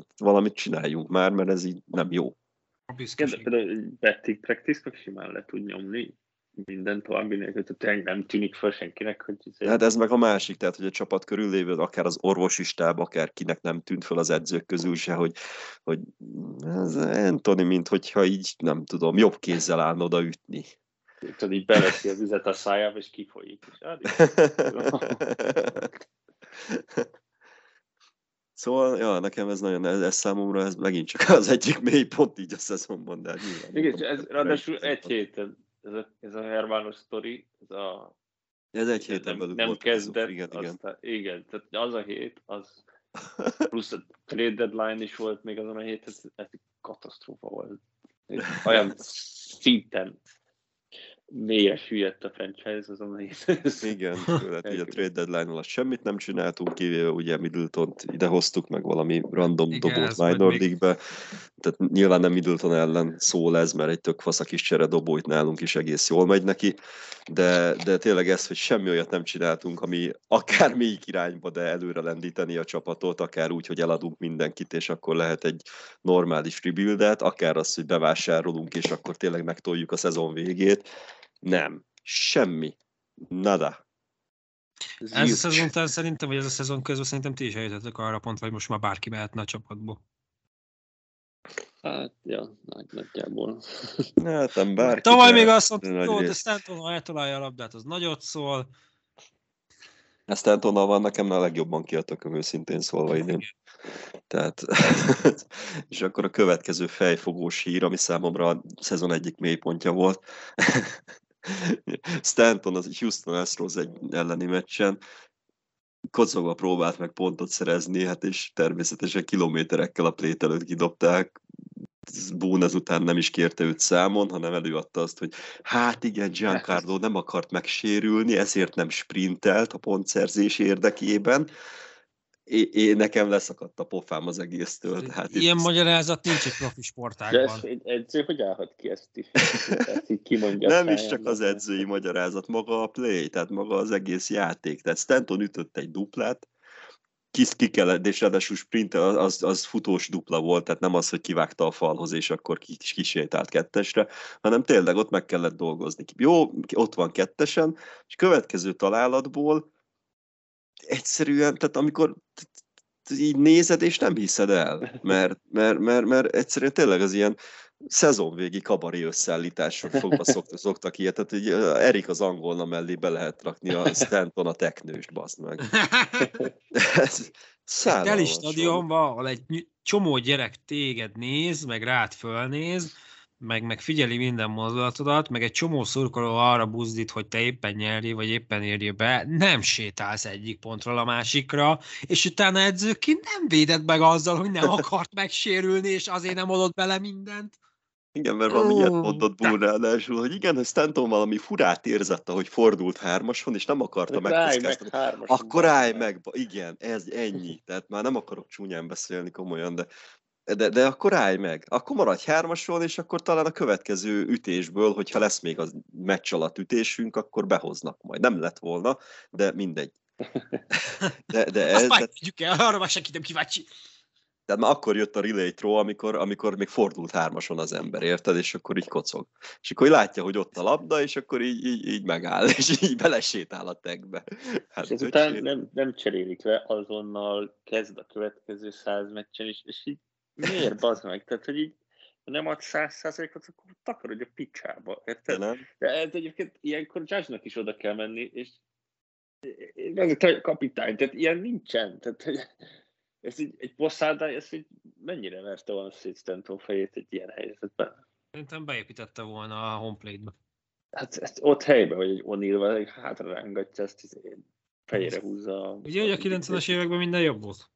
valamit csináljunk már, mert ez így nem jó. A de például betting practice simán le tud nyomni minden további nélkül, tehát tényleg nem tűnik fel senkinek, hogy ez Hát ez meg a másik, tehát hogy a csapat körül lévő, akár az orvosi stáb, akár kinek nem tűnt fel az edzők közül se, hogy, hogy ez Anthony, mint hogyha így, nem tudom, jobb kézzel állna oda ütni. tudod, így beveszi a vizet a szájába, és kifolyik. És <laughs> <laughs> Szóval, ja, nekem ez nagyon, ez, ez számomra ez megint csak az egyik mély pont így a szezonban, de hát nyilván. igen, ez, ráadásul egy héten, ez a, ez a Hermanos sztori, ez a Ez egy héten nem, belül nem volt. kezdett, igen, igen. aztán, igen, tehát az a hét, az <laughs> plusz a trade deadline is volt még azon a héten, ez, ez egy katasztrófa volt. Olyan szinten mélyre süllyedt a franchise azon a Igen, főleg ugye a trade deadline alatt semmit nem csináltunk, kivéve ugye Middleton-t idehoztuk, meg valami random Igen, dobót minor még- league-be. Tehát nyilván nem Middleton ellen szól ez, mert egy tök fasz a kis csere dobóit nálunk is egész jól megy neki, de, de tényleg ez, hogy semmi olyat nem csináltunk, ami akár melyik irányba, de előre lendíteni a csapatot, akár úgy, hogy eladunk mindenkit, és akkor lehet egy normális rebuildet, akár az, hogy bevásárolunk, és akkor tényleg megtoljuk a szezon végét. Nem. Semmi. Nada. Ez a szezon után szerintem, vagy ez a szezon közben szerintem ti is eljutottatok arra a pontra, hogy most már bárki mehetne a csapatból. Hát, ja, nagy, nagyjából. Hát nem bárki. Tavaly még azt de rész. Stanton, ha eltalálja a labdát, az nagyot szól. Ezt Antonnal van nekem a legjobban ki a tököm őszintén szólva idén. Tehát, <laughs> és akkor a következő fejfogós hír, ami számomra a szezon egyik mélypontja volt. Stanton az Houston Astros egy elleni meccsen kocogva próbált meg pontot szerezni, hát és természetesen kilométerekkel a plét előtt kidobták. Boone ezután nem is kérte őt számon, hanem előadta azt, hogy hát igen, Giancarlo nem akart megsérülni, ezért nem sprintelt a pontszerzés érdekében. É, é, nekem leszakadt a pofám az egésztől. Tehát Ilyen itt- magyarázat nincs egy profi De sportágban. ez egy edző hogy állhat ki ezt is? <laughs> Ezt így kimondja Nem is csak az de- edzői magyarázat, maga a play, tehát maga az egész játék. Tehát Stanton ütött egy duplát, ki, ki kellett, és ráadásul sprint az, az futós dupla volt, tehát nem az, hogy kivágta a falhoz, és akkor ki- kisétált kettesre, hanem tényleg ott meg kellett dolgozni. Jó, ott van kettesen, és következő találatból egyszerűen, tehát amikor így nézed, és nem hiszed el, mert, mert, mert, mert egyszerűen tényleg az ilyen szezonvégi kabari összeállítások fogva szoktak, szoktak ilyet, tehát így Erik az angolna mellé be lehet rakni a Stanton a teknőst, baszd meg. Ez Teli stadionban, ahol egy csomó gyerek téged néz, meg rád fölnéz, meg, meg figyeli minden mozdulatodat, meg egy csomó szurkoló arra buzdít, hogy te éppen nyerjél, vagy éppen érjél be, nem sétálsz egyik pontról a másikra, és utána edzőként nem véded meg azzal, hogy nem <laughs> akart megsérülni, és azért nem adott bele mindent. Igen, mert valami ilyet mondott ráadásul, hogy igen, hogy Stanton valami furát érzett, hogy fordult hármason, és nem akarta meg megkockáztatni. hármason, Akkor állj meg. meg, igen, ez ennyi. Tehát már nem akarok csúnyán beszélni komolyan, de, de, de akkor állj meg. Akkor maradj hármason, és akkor talán a következő ütésből, hogyha lesz még az meccs alatt ütésünk, akkor behoznak majd. Nem lett volna, de mindegy. <laughs> De, de Azt ez, majd de, tudjuk el, arra már senki nem kíváncsi. tehát már akkor jött a relay throw, amikor, amikor még fordult hármason az ember, érted? És akkor így kocog. És akkor így látja, hogy ott a labda, és akkor így, így, így megáll, <laughs> és így belesétál a tegbe. Hát, És ezután nem, nem cserélik le, azonnal kezd a következő száz meccsen is, és így miért bazd meg? Tehát, hogy így nem ad száz százalékot, akkor takarodj a picsába. De Érted? nem? De ez egyébként ilyenkor Judge-nak is oda kell menni, és meg a kapitány, tehát ilyen nincsen. Tehát, hogy ez így, egy poszáda, ez így mennyire verte volna szét Stanton fejét egy ilyen helyzetben? Szerintem beépítette volna a homeplate-be. Hát ezt ott helyben, hogy egy O'Neill hátra rángatja, ezt fejére húzza. a- Ugye, hogy a 90-es években minden jobb volt.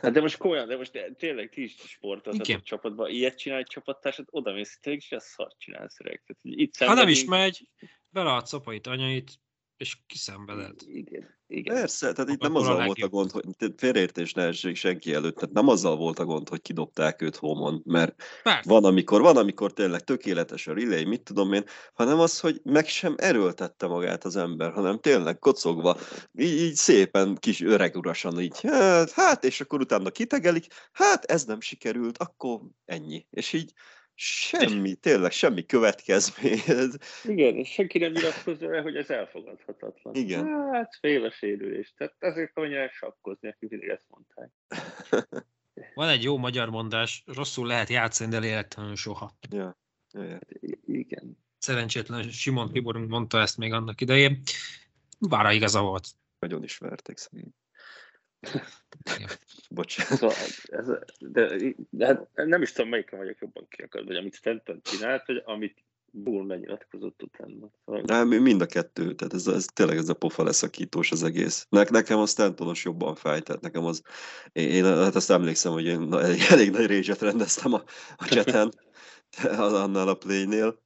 Hát de most komolyan, de most tényleg ti is sportoltatok Igen. csapatban, ilyet csinál egy csapattársad, oda mész tényleg, és ezt szart csinálsz reg. Itt Ha nem is megy, belead szapait anyait, és kiszenveded. Igen, igen. Persze, tehát itt Akkor nem azzal a volt a gond, hogy félreértés ne essék senki előtt, tehát nem azzal volt a gond, hogy kidobták őt homon, mert Persze. van amikor, van amikor tényleg tökéletes a relay, mit tudom én, hanem az, hogy meg sem erőltette magát az ember, hanem tényleg kocogva, így, így szépen kis öregurasan így, hát, hát, és akkor utána kitegelik, hát ez nem sikerült, akkor ennyi. És így semmi, tényleg semmi következmény. Ez- Igen, és senki nem nyilatkozza el, hogy ez elfogadhatatlan. Igen. Hát, fél a sérülés. Tehát ezért mennyire sakkozni, akik mindig ezt mondták. <laughs> Van egy jó magyar mondás, rosszul lehet játszani, de lélektelenül soha. Ja, ja, ja. I- Igen. Szerencsétlen Simon Tiborunk mondta ezt még annak idején. Bára igaza volt. Nagyon ismertek szegény. Igen. <laughs> Bocsánat. Szóval ez, de, de hát nem is tudom, melyiken vagyok jobban kiakadva, vagy amit Stanton csinált, vagy amit Bull megnyilatkozott utána. Szóval, Nem, mind a kettő, tehát ez, ez tényleg ez a pofa leszakítós az egész. Ne, nekem a Stantonos jobban fáj, tehát nekem az, én, én hát azt emlékszem, hogy én elég nagy rézset rendeztem a, a cseten, <laughs> annál a playnél,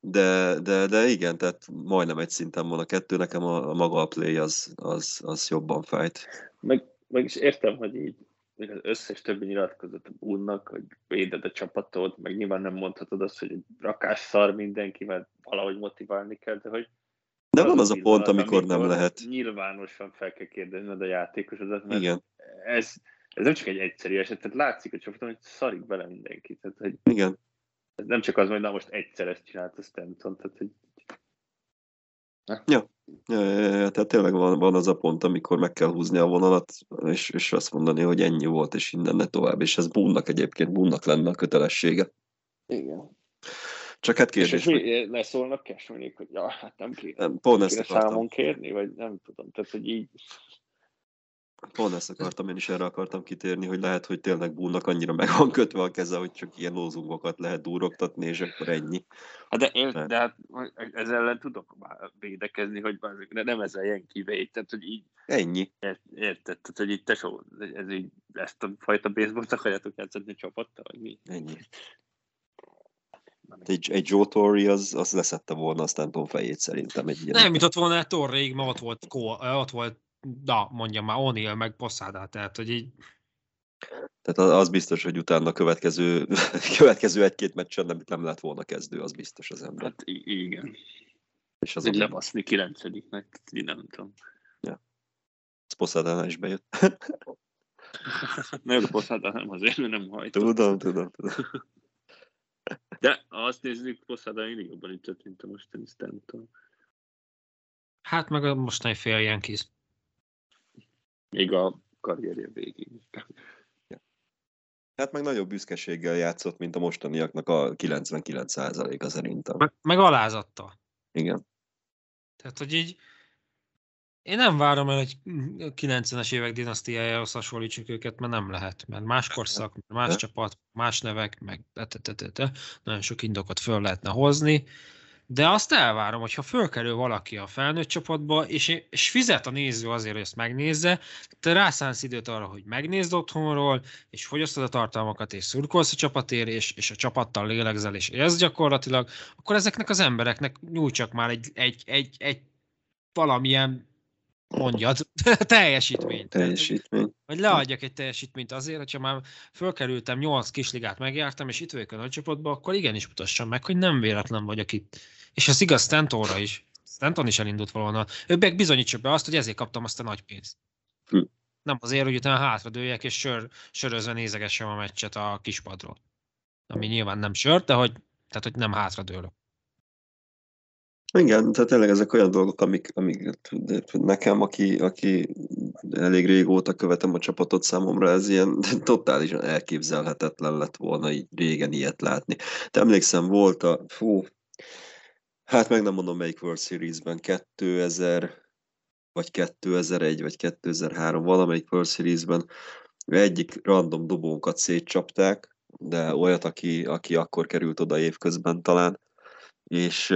de, de, de igen, tehát majdnem egy szinten van a kettő, nekem a, a maga a play az, az, az jobban fájt. meg, meg is értem, hogy így még az összes többi nyilatkozott unnak, hogy véded a csapatod, meg nyilván nem mondhatod azt, hogy rakás szar mindenki, mert valahogy motiválni kell, de hogy De van az a pillanat, pont, amikor nem lehet. Nyilvánosan fel kell kérdezned a játékosodat, mert Igen, ez, ez nem csak egy egyszerű eset, tehát látszik a csapaton, hogy szarik bele mindenki. Tehát, hogy igen. ez nem csak az, hogy na most egyszer ezt csinált a Stanton, tehát hogy Ja, ja, ja, ja, tehát tényleg van, van az a pont, amikor meg kell húzni a vonalat, és, és azt mondani, hogy ennyi volt, és innen ne tovább. És ez Bunnak egyébként, Bunnak lenne a kötelessége. igen. Csak hát És kérdés, hogy mi, ne szólnak Cashmanék, hogy ja, hát nem kéne, nem, pont ezt számon kérni, vagy nem tudom, tehát hogy így Pont ezt akartam, én is erre akartam kitérni, hogy lehet, hogy tényleg Búnak annyira meg van kötve a keze, hogy csak ilyen lózungokat lehet durogtatni, és akkor ennyi. Hát de, én, de hát ezzel ellen tudok már védekezni, hogy de nem ez a ilyen kivégy, tehát hogy így Ennyi. ért, érted, tehát hogy így tesó, ez így, ezt a fajta baseballt akarjátok játszani csapattal, vagy mi? Ennyi. Egy, egy Joe Torre az, az leszette volna a Stanton fejét szerintem egy ilyen. Nem jutott volna el Torréig, mert ott volt, Ko- ott volt da, mondjam már, O'Neill meg Posada, tehát hogy így Tehát az- biztos, hogy utána a következő, <laughs> következő egy-két meccsen nem, nem lett volna kezdő, az biztos az ember. Hát igen. És az Ez a lebaszni kilencediknek, nem tudom. Posada is bejött. Na jó, Poszádán nem azért, mert nem hajtott. tudom, tudom, tudom. <laughs> De ha azt nézzük, Poszádán mindig jobban ütött, mint a mostani Stanton. hát meg a mostani fél Yankees. Még a karrierje végig. Hát meg nagyobb büszkeséggel játszott, mint a mostaniaknak a 99%-a szerintem. Meg, meg alázattal. Igen. Tehát, hogy így én nem várom el, hogy 90-es évek dinasztiájához hasonlítsuk őket, mert nem lehet, mert más korszak, más csapat, más nevek, meg te, te, te, te, nagyon sok indokot föl lehetne hozni, de azt elvárom, hogy ha fölkerül valaki a felnőtt csapatba, és, és fizet a néző azért, hogy ezt megnézze, te rászánsz időt arra, hogy megnézd otthonról, és fogyasztod a tartalmakat, és szurkolsz a csapatért, és, és a csapattal lélegzel, és élsz gyakorlatilag, akkor ezeknek az embereknek nyújtsak már egy, egy, egy, egy valamilyen mondjad, <laughs> teljesítményt. Teljesítmény. Vagy leadjak egy teljesítményt azért, hogyha már fölkerültem, 8 kisligát megjártam, és itt vagyok a nagycsoportban, akkor igenis mutassam meg, hogy nem véletlen vagyok itt. És ez igaz Stantonra is. Stanton is elindult volna. Ő meg bizonyítsa be azt, hogy ezért kaptam azt a nagy pénzt. Hm. Nem azért, hogy utána hátradőljek, és sör, sörözve nézegessem a meccset a kispadról. Ami nyilván nem sör, de hogy, tehát, hogy nem hátradőlök. Igen, tehát tényleg ezek olyan dolgok, amik, amik nekem, aki, aki elég régóta követem a csapatot, számomra ez ilyen <laughs> totálisan elképzelhetetlen lett volna így régen ilyet látni. De emlékszem, volt a, fú, hát meg nem mondom melyik World Series-ben, 2000, vagy 2001, vagy 2003, valamelyik World Series-ben egyik random dobónkat szétcsapták, de olyat, aki, aki akkor került oda évközben talán, és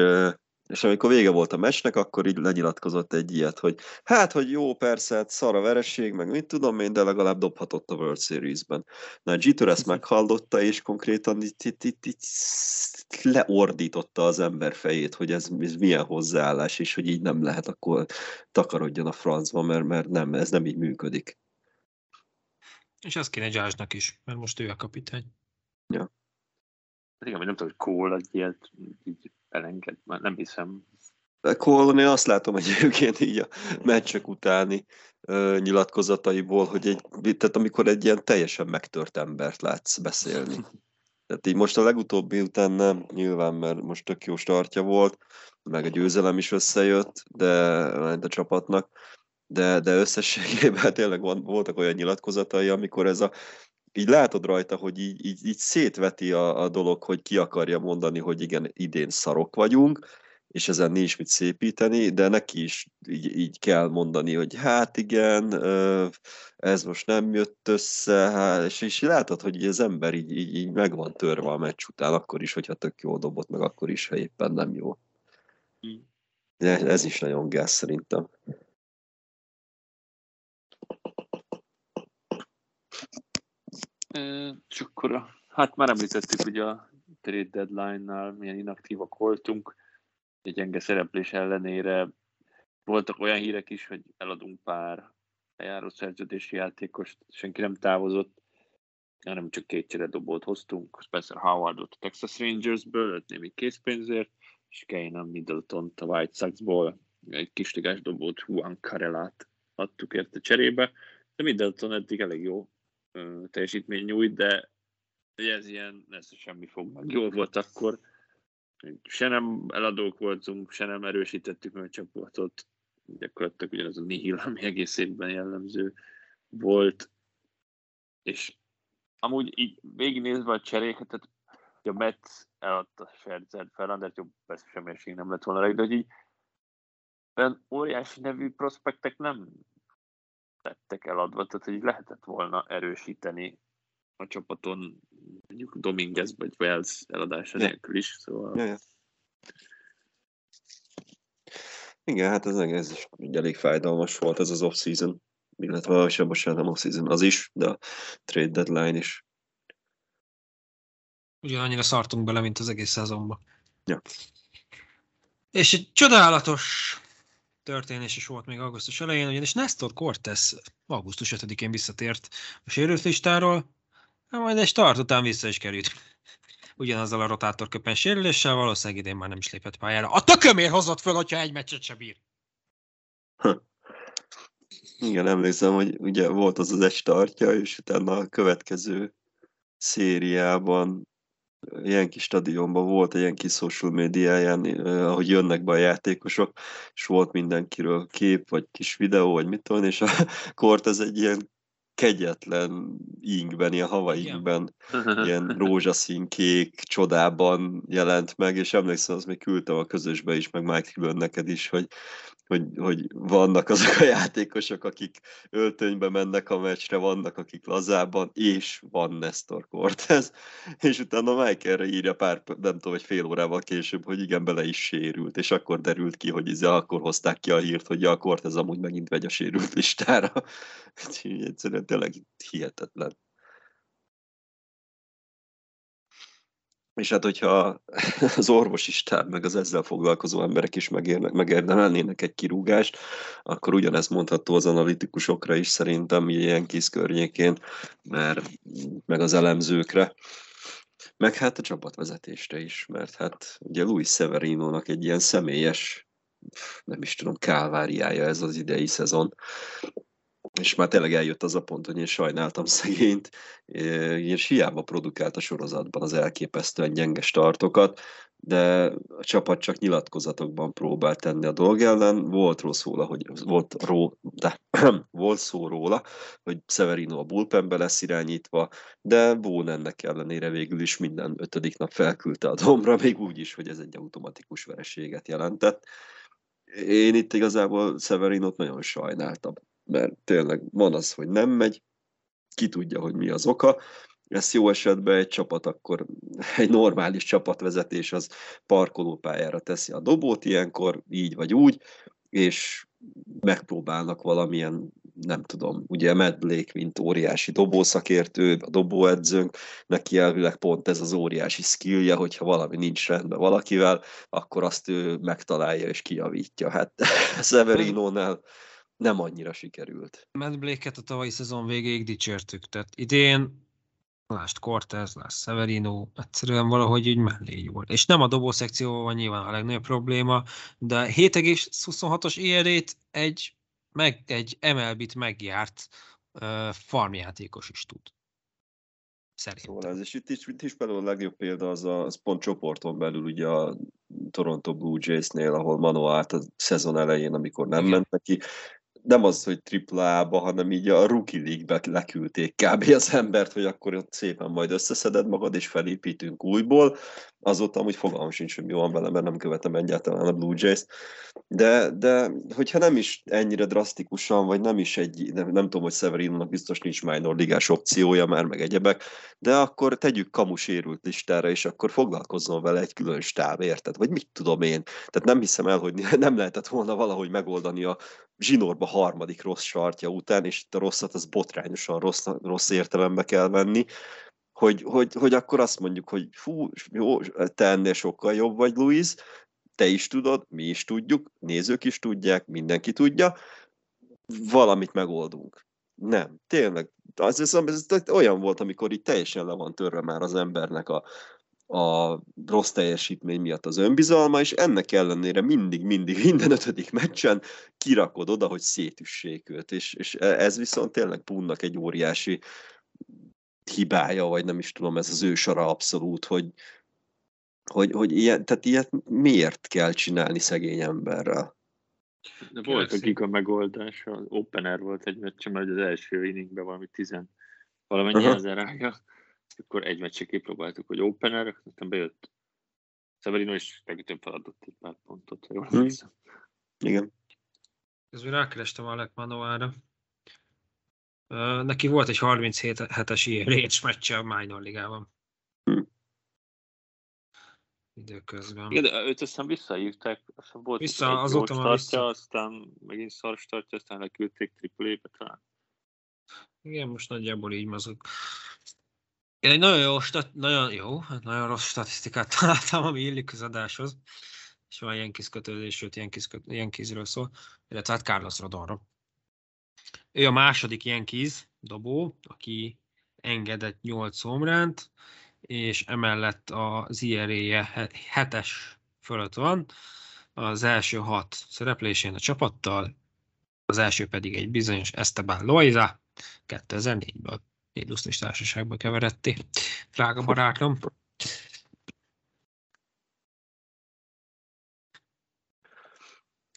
és amikor vége volt a meccsnek, akkor így lenyilatkozott egy ilyet, hogy hát, hogy jó, persze, hát szar a vereség, meg mit tudom én, de legalább dobhatott a World Series-ben. Na, Jeter ezt meghallotta, és konkrétan itt, itt, itt, itt leordította az ember fejét, hogy ez, ez milyen hozzáállás, és hogy így nem lehet, akkor takarodjon a francba, mert, mert nem, ez nem így működik. És ez kéne Joshnak is, mert most ő a kapitány. Ja. Igen, vagy nem tudom, hogy Cole egy ilyet így elenged, már nem hiszem. Cole, én azt látom egyébként <laughs> így a meccsek utáni ö, nyilatkozataiból, hogy egy, tehát amikor egy ilyen teljesen megtört embert látsz beszélni. <laughs> Tehát így most a legutóbbi után nem, nyilván, mert most tök jó startja volt, meg a győzelem is összejött, de a csapatnak, de, de összességében <laughs> tényleg van, voltak olyan nyilatkozatai, amikor ez a így látod rajta, hogy így, így, így szétveti a, a dolog, hogy ki akarja mondani, hogy igen, idén szarok vagyunk, és ezen nincs mit szépíteni, de neki is így, így kell mondani, hogy hát igen, ez most nem jött össze, hát, és, és látod, hogy az ember így, így, így meg van törve a meccs után, akkor is, hogyha tök jól dobott, meg akkor is, ha éppen nem jó. De ez is nagyon gáz szerintem. És akkor, hát már említettük, hogy a trade deadline-nál milyen inaktívak voltunk, egy gyenge szereplés ellenére voltak olyan hírek is, hogy eladunk pár lejáró szerződési játékost, senki nem távozott, hanem csak két cseredobót hoztunk, Spencer Howardot a Texas Rangersből, öt némi készpénzért, és Kane middleton a White Soxból, egy kisligás dobót, Juan Carelát adtuk érte cserébe, de Middleton eddig elég jó teljesítmény nyújt, de ez ilyen, ez semmi fog meg. Jól volt akkor, se nem eladók voltunk, se nem erősítettük meg a csapatot, gyakorlatilag ugyanaz a nihil, ami egész évben jellemző volt, és amúgy így végignézve a cseréket, tehát a Metz eladta Scherzert, Ferrandert, jobb persze semmi esély nem lett volna rá, de hogy így olyan óriási nevű prospektek nem lettek eladva, tehát hogy lehetett volna erősíteni a csapaton mondjuk Dominguez vagy Wells eladása Ja. nélkül is, szóval Ja, ja. Igen, hát ez egész is elég fájdalmas volt ez az off-season, illetve sem most nem off-season, az is, de a trade deadline is. Ugyanannyira szartunk bele, mint az egész szezonban. Ja. És egy csodálatos történés is volt még augusztus elején, ugyanis Nestor Cortez augusztus 5-én visszatért a sérült listáról, majd egy start után vissza is került. Ugyanazzal a rotátorköpen sérüléssel valószínűleg idén már nem is lépett pályára. A tökömér hozott föl, hogyha egy meccset se bír. Igen, emlékszem, hogy ugye volt az az egy startja, és utána a következő szériában ilyen kis stadionban volt egy ilyen kis social médiáján, eh, ahogy jönnek be a játékosok, és volt mindenkiről kép, vagy kis videó, vagy mit tudom, és a <laughs> Cortez egy ilyen kegyetlen ingben, ilyen havai Igen. ingben, <laughs> ilyen rózsaszín kék csodában jelent meg, és emlékszem, azt még küldtem a közösbe is, meg Mike külön neked is, hogy, hogy, hogy vannak azok a játékosok, akik öltönybe mennek a meccsre, vannak, akik lazában, és van Nestor Cortez, és utána Mike erre írja pár, nem tudom, hogy fél órával később, hogy igen, bele is sérült, és akkor derült ki, hogy izé, akkor hozták ki a hírt, hogy ja, a Cortez amúgy megint vegy a sérült listára. <laughs> Úgyhogy egyszerűen tényleg hihetetlen. És hát, hogyha <laughs> az orvosi stáb, meg az ezzel foglalkozó emberek is megérnek, megérdemelnének egy kirúgást, akkor ugyanez mondható az analitikusokra is szerintem, ilyen kis környékén, mert meg az elemzőkre, meg hát a csapatvezetésre is, mert hát ugye Luis Severinónak egy ilyen személyes, nem is tudom, káváriája ez az idei szezon, és már tényleg eljött az a pont, hogy én sajnáltam <laughs> szegényt, és hiába produkált a sorozatban az elképesztően gyenge startokat, de a csapat csak nyilatkozatokban próbált tenni a dolg ellen. Volt ró szóla, hogy volt, ró, de, <clears throat> volt szó róla, hogy Severino a bullpenbe lesz irányítva, de Vón ennek ellenére végül is minden ötödik nap felküldte a dombra, még úgy is, hogy ez egy automatikus vereséget jelentett. Én itt igazából Severinot nagyon sajnáltam mert tényleg van az, hogy nem megy, ki tudja, hogy mi az oka. Ezt jó esetben egy csapat, akkor egy normális csapatvezetés az parkolópályára teszi a dobót ilyenkor, így vagy úgy, és megpróbálnak valamilyen, nem tudom, ugye Matt Blake, mint óriási dobószakértő, a dobóedzőnk, neki elvileg pont ez az óriási skillje, hogyha valami nincs rendben valakivel, akkor azt ő megtalálja és kijavítja. Hát <laughs> Severinónál nem annyira sikerült. Matt Blake-et a tavalyi szezon végéig dicsértük, tehát idén lásd Cortez, lásd Severino, egyszerűen valahogy úgy mellé volt. És nem a dobószekcióval van nyilván a legnagyobb probléma, de 7,26-os ERA-t egy, meg, egy MLB-t megjárt uh, farmjátékos is tud. Szerintem. Szóval ez, és itt is, itt is például a legjobb példa az a az pont csoporton belül ugye a Toronto Blue Jays-nél, ahol Mano állt a szezon elején, amikor nem Igen. ment neki, nem az, hogy triplába, hanem így a rookie league-be leküldték kb. az embert, hogy akkor ott szépen majd összeszeded magad, és felépítünk újból. Azóta amúgy fogalmam sincs, hogy mi van vele, mert nem követem egyáltalán a Blue Jays-t. De, de hogyha nem is ennyire drasztikusan, vagy nem is egy, nem, nem tudom, hogy Severinónak biztos nincs minor ligás opciója már, meg egyebek, de akkor tegyük kamu sérült listára, és akkor foglalkozzon vele egy külön stáb, érted? Vagy mit tudom én? Tehát nem hiszem el, hogy <laughs> nem lehetett volna valahogy megoldani a zsinórba harmadik rossz sartja után, és itt a rosszat az botrányosan rossz, rossz értelembe kell venni, hogy, hogy, hogy akkor azt mondjuk, hogy fú, jó, te ennél sokkal jobb vagy, Luis, te is tudod, mi is tudjuk, nézők is tudják, mindenki tudja, valamit megoldunk. Nem, tényleg. Az, ez, ez olyan volt, amikor itt teljesen le van törve már az embernek a, a rossz teljesítmény miatt az önbizalma, és ennek ellenére mindig, mindig, <laughs> minden ötödik meccsen kirakod oda, hogy szétüssék őt, és, és ez viszont tényleg Punnak egy óriási hibája, vagy nem is tudom, ez az ő sara abszolút, hogy, hogy, hogy ilyen, tehát ilyet miért kell csinálni szegény emberrel? De volt a giga megoldás, az opener volt egy meccsem, hogy az első inningben valami tizen valamennyi Aha. ezer rája, akkor egy meccse kipróbáltuk, hogy opener, aztán bejött Severino is legutóbb feladott egy pár pontot, ha jól Hm. emlékszem. Igen. Közben rákerestem Alec Manoára. Neki volt egy 37-es IRH meccse a Minor Ligában. Hm. Időközben. Igen, de őt aztán visszahívták, aztán volt Vissza, azóta már vissza. aztán megint szar startja, aztán leküldték AAA-be talán. Igen, most nagyjából így mozog. Én egy nagyon jó, stat, nagyon jó, hát nagyon rossz statisztikát <laughs> találtam, ami illik az adáshoz. És van Yankees kötődés, sőt Yankees, köt, Yankeesről szól, illetve hát Carlos Rodonról. Ő a második Yankees dobó, aki engedett 8 homránt, és emellett az IRA-je 7-es fölött van. Az első hat szereplésén a csapattal, az első pedig egy bizonyos Esteban Loaiza 2004-ből Illusztris társaságba keveredti. Drága barátom.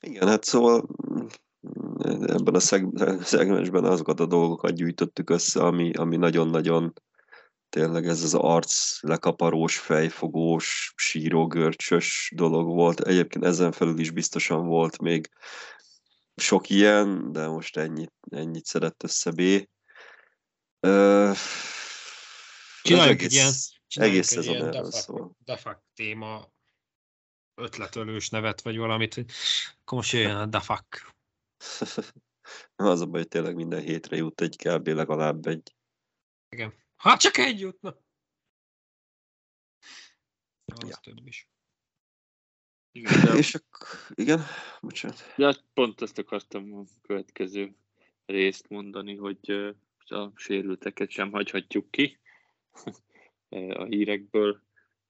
Igen, hát szóval mm, ebben a szeg- szegmensben azokat a dolgokat gyűjtöttük össze, ami, ami nagyon-nagyon tényleg ez az arc lekaparós, fejfogós, sírógörcsös dolog volt. Egyébként ezen felül is biztosan volt még sok ilyen, de most ennyit, ennyit szedett össze B. Csináljuk egy egész- ilyen, egész egy szezon ilyen erről szól. defak téma ötletölős nevet, vagy valamit, hogy akkor most jöjjön a defak. <laughs> Az a baj, hogy tényleg minden hétre jut egy kb. legalább egy. Igen. Ha csak egy jutna. Az Ja. több is. Igen, de, És akkor, igen, bocsánat. de hát pont ezt akartam a következő részt mondani, hogy a sérülteket sem hagyhatjuk ki <laughs> a hírekből.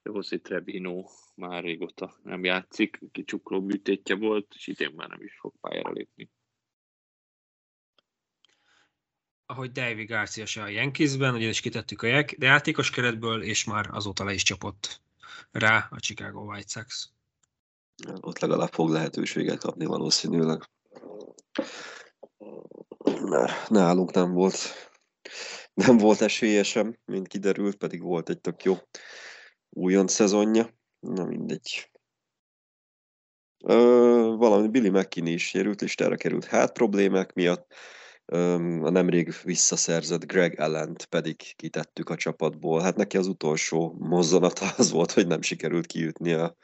José Trebino már régóta nem játszik, ki csukló műtétje volt, és idén már nem is fog pályára lépni. Ahogy Davy Garcia se a Yankeesben, ugyanis kitettük a ják- de játékos keretből, és már azóta le is csapott rá a Chicago White Sox. Ott legalább fog lehetőséget kapni valószínűleg. Mert nálunk nem volt nem volt esélye sem, mint kiderült, pedig volt egy tök jó újon szezonja. Na mindegy. Ö, valami Billy McKinney is sérült, listára került hát problémák miatt. Ö, a nemrég visszaszerzett Greg Allent pedig kitettük a csapatból. Hát neki az utolsó mozzanata az volt, hogy nem sikerült kijutni a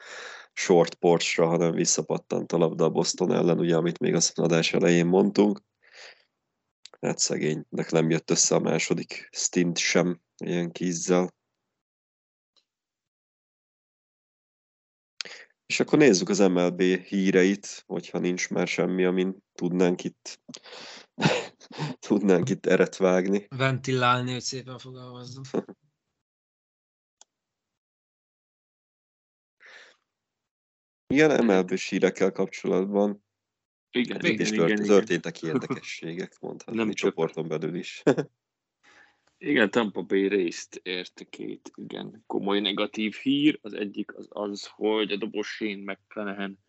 short porchra, hanem visszapattant a labda a Boston ellen, ugye, amit még az adás elején mondtunk. Hát szegénynek nem jött össze a második stint sem ilyen kízzel. És akkor nézzük az MLB híreit, hogyha nincs már semmi, amin tudnánk itt <laughs> tudnánk itt eret vágni. Ventilálni, hogy szépen fogalmazzam. Igen, MLB hírekkel kapcsolatban Igen, és igen, tört, igen, igen. történtek érdekességek, <laughs> mondhatni Nem nem csak- csoporton belül is. <laughs> Igen, Tampa Bay részt érte két igen komoly negatív hír. Az egyik az az, hogy a dobos Shane McClanahan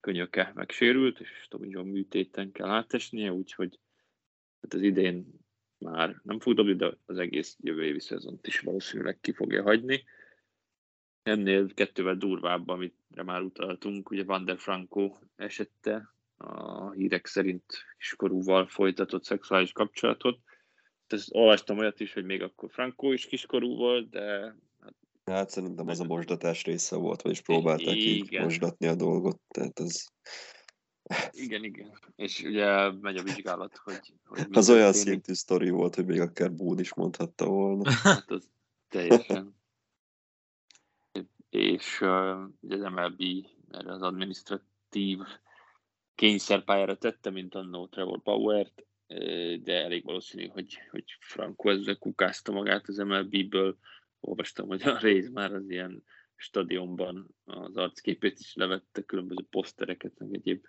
könyöke megsérült, és Tommy John műtéten kell átesnie, úgyhogy hát az idén már nem fog dobni, de az egész jövő évi szezont is valószínűleg ki fogja hagyni. Ennél kettővel durvább, amire már utaltunk, ugye Van der Franco esette a hírek szerint kiskorúval folytatott szexuális kapcsolatot. Ezt olvastam olyat is, hogy még akkor Franco is kiskorú volt, de Hát szerintem az a mosdatás része volt, vagyis próbálták így Igen. mosdatni a dolgot, tehát az, igen, igen. És ugye megy a vizsgálat, hogy, hogy az olyan szintű sztori volt, hogy még akár Boone is mondhatta volna. <laughs> Hát az teljesen. És uh, ugye az MLB erre az administratív kényszerpályára tette, mint annó Trevor ö, de elég valószínű, hogy, hogy Franco ezzel kukázta magát az MLB-ből. Olvastam, hogy a rész már az ilyen stadionban az arcképét is levette, különböző posztereket, meg egyéb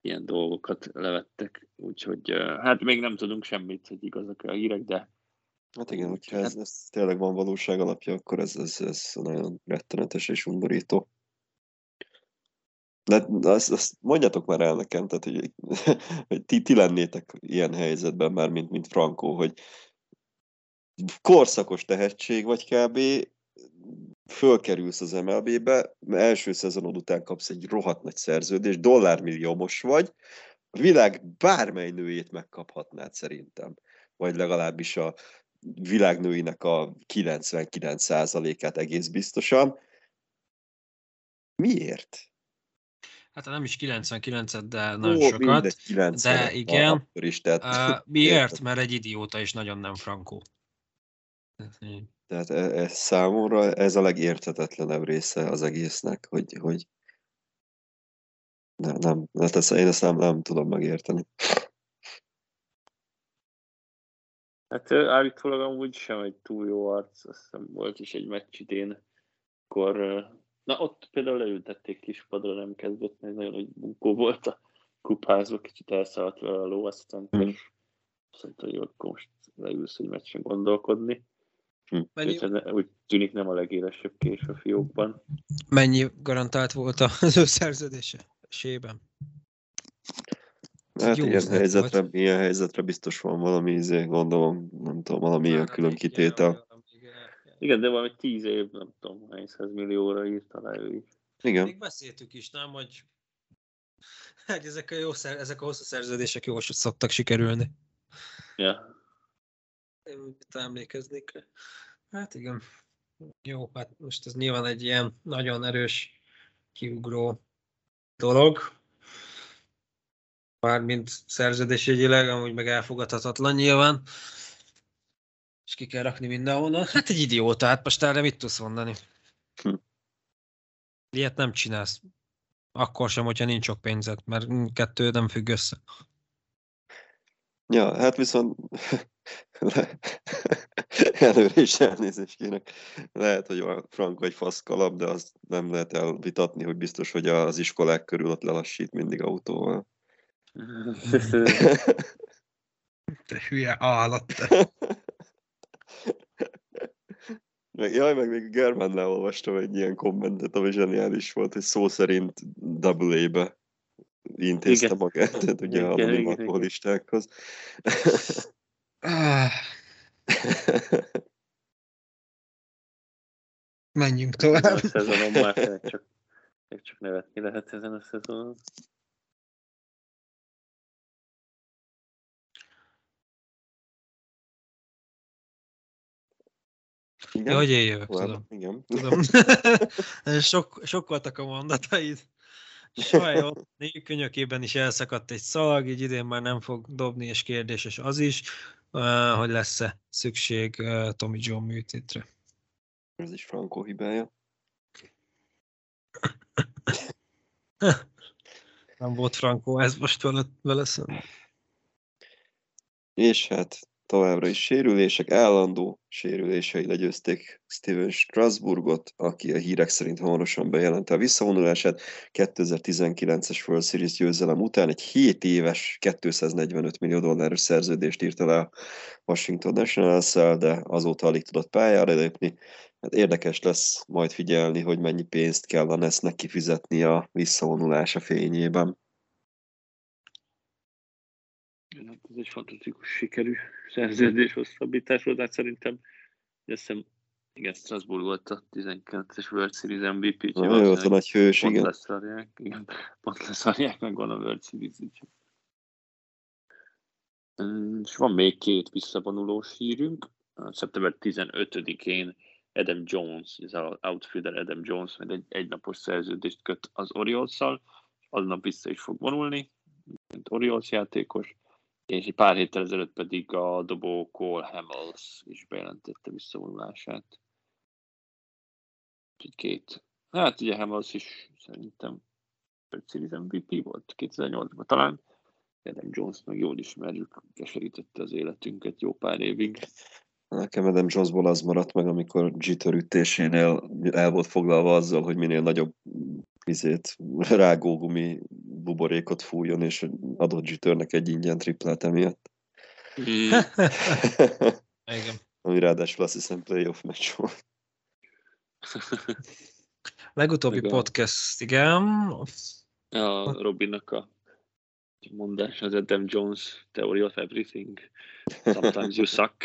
ilyen dolgokat levettek. Úgyhogy hát még nem tudunk semmit, hogy igazak-e a hírek, de Hát igen, hogyha ez, ez tényleg van valóság alapja, akkor ez, ez, ez nagyon rettenetes és undorító. De azt, azt mondjatok már el nekem, tehát, hogy, <laughs> hogy ti, ti lennétek ilyen helyzetben már, mint, mint Franco, hogy korszakos tehetség vagy kb. Fölkerülsz az MLB-be, első szezonod után kapsz egy rohadt nagy szerződést, dollármilliómos vagy, a világ bármely nőjét megkaphatnád szerintem. vagy legalábbis a világnőinek a 99%-át egész biztosan. Miért? Hát nem is 99-et, de nagyon Ó, sokat. mindegy, 90 de igen. Akkor is, tehát, Uh, miért? Mert egy idióta és nagyon nem frankó. tehát e- ez számomra ez a legérthetetlenebb része az egésznek, hogy, hogy nem, nem, hát ezt, én ezt nem, nem tudom megérteni. Hát állítólag amúgy sem egy túl jó arc, azt hiszem volt is egy meccs idén, akkor, na ott például leültették kispadra, nem kezdett, mert nagyon nagy bunkó volt a kupázba, kicsit elszállt vele a ló, aztán Hmm. és mondta, hogy akkor most leülsz egy meccsen gondolkodni. Mennyi, ne- úgy tűnik nem a legélesebb kés a fiókban. mennyi garantált volt az ő szerződése? Sében. Hát Jó ilyen helyzetre, volt. ilyen helyzetre biztos van valami, izé, gondolom, nem tudom, valami ilyen külön kitétel. Igen, de valami 10 év, nem tudom, hány millióra írt alá ő is. Igen, Még beszéltük is, nem, hogy hogy ezek a, jó szer, ezek a hosszú szerződések jól szoktak sikerülni. Ja. Én emlékeznék. Hát igen. Jó, hát most ez nyilván egy ilyen nagyon erős kiugró dolog. Mármint szerződésjegyileg, amúgy meg elfogadhatatlan nyilván. És ki kell rakni mindenhonnan. Hát egy idióta, hát most erre mit tudsz mondani? Hm. Ilyet nem csinálsz. Akkor sem, hogyha nincs sok pénzed, mert kettő nem függ össze. ja, hát viszont előre is elnézést kérek. Lehet, hogy a Frank vagy fasz kalap, de azt nem lehet elvitatni, hogy biztos, hogy az iskolák körül ott lelassít mindig autóval. <laughs> Te hülye állat, te. <laughs> Jaj, meg még Germánnál olvastam egy ilyen kommentet, ami zseniális volt, hogy szó szerint double A-be intézte Igen. magát, tehát ugye Igen, anonim igen, alkoholistákhoz. Menjünk tovább. a szezonon már csak, csak nevetni lehet ezen a szezonon. Igen? Ja, hogy én jövök, Tovább? tudom. Igen. tudom. <laughs> Sok, sok voltak a mondataid. Sajnos könyökében is elszakadt egy szalag, így idén már nem fog dobni, és kérdéses az is, hogy lesz-e szükség Tommy John műtétre. Ez is Franco hibája. Nem volt Franco, ez most vele, vele szemben. És hát továbbra is sérülések, állandó sérülései legyőzték Steven Strasburgot, aki a hírek szerint hamarosan bejelenti a visszavonulását. 2019-es World Series győzelem után egy 7 éves, 245 millió dolláros szerződést írta le a Washington nationals de azóta alig tudott pályára lépni. Hát érdekes lesz majd figyelni, hogy mennyi pénzt kell a Nesznek kifizetni a visszavonulása fényében. Hát ez egy fantasztikus sikerű szerződés hosszabbítás volt, hát szerintem azt hiszem, igen, Strasbourg volt a 19-es World Series MVP, úgyhogy Na, volt a nagy hős, pont igen. leszarják, igen, pont leszarják, meg van a World Series, úgyhogy. Mm, És van még két visszavonulós hírünk. Szeptember 15-én Adam Jones, az outfielder Adam Jones, meg egy egynapos szerződést köt az Orioles-szal, és aznap vissza is fog vonulni, mint Orioles játékos, és egy pár héttel ezelőtt pedig a dobó Cole Hamels is bejelentette visszavonulását. Úgyhogy két. Hát ugye Hamels is szerintem World Series MVP volt 2008-ban talán. Adam Jones meg jól ismerjük, keserítette az életünket jó pár évig. Nekem Adam Jonesból az maradt meg, amikor Jeter ütésénél el volt foglalva azzal, hogy minél nagyobb izét, rágógumi buborékot fújjon, és adott Jeternek egy ingyen triplát emiatt. Mm. <laughs> Igen. Ami ráadásul azt hiszem playoff meccs volt. <laughs> Legutóbbi Igen. podcast, igen. A Robinnak a mondás az Adam Jones Theory of Everything. Sometimes you suck. <laughs>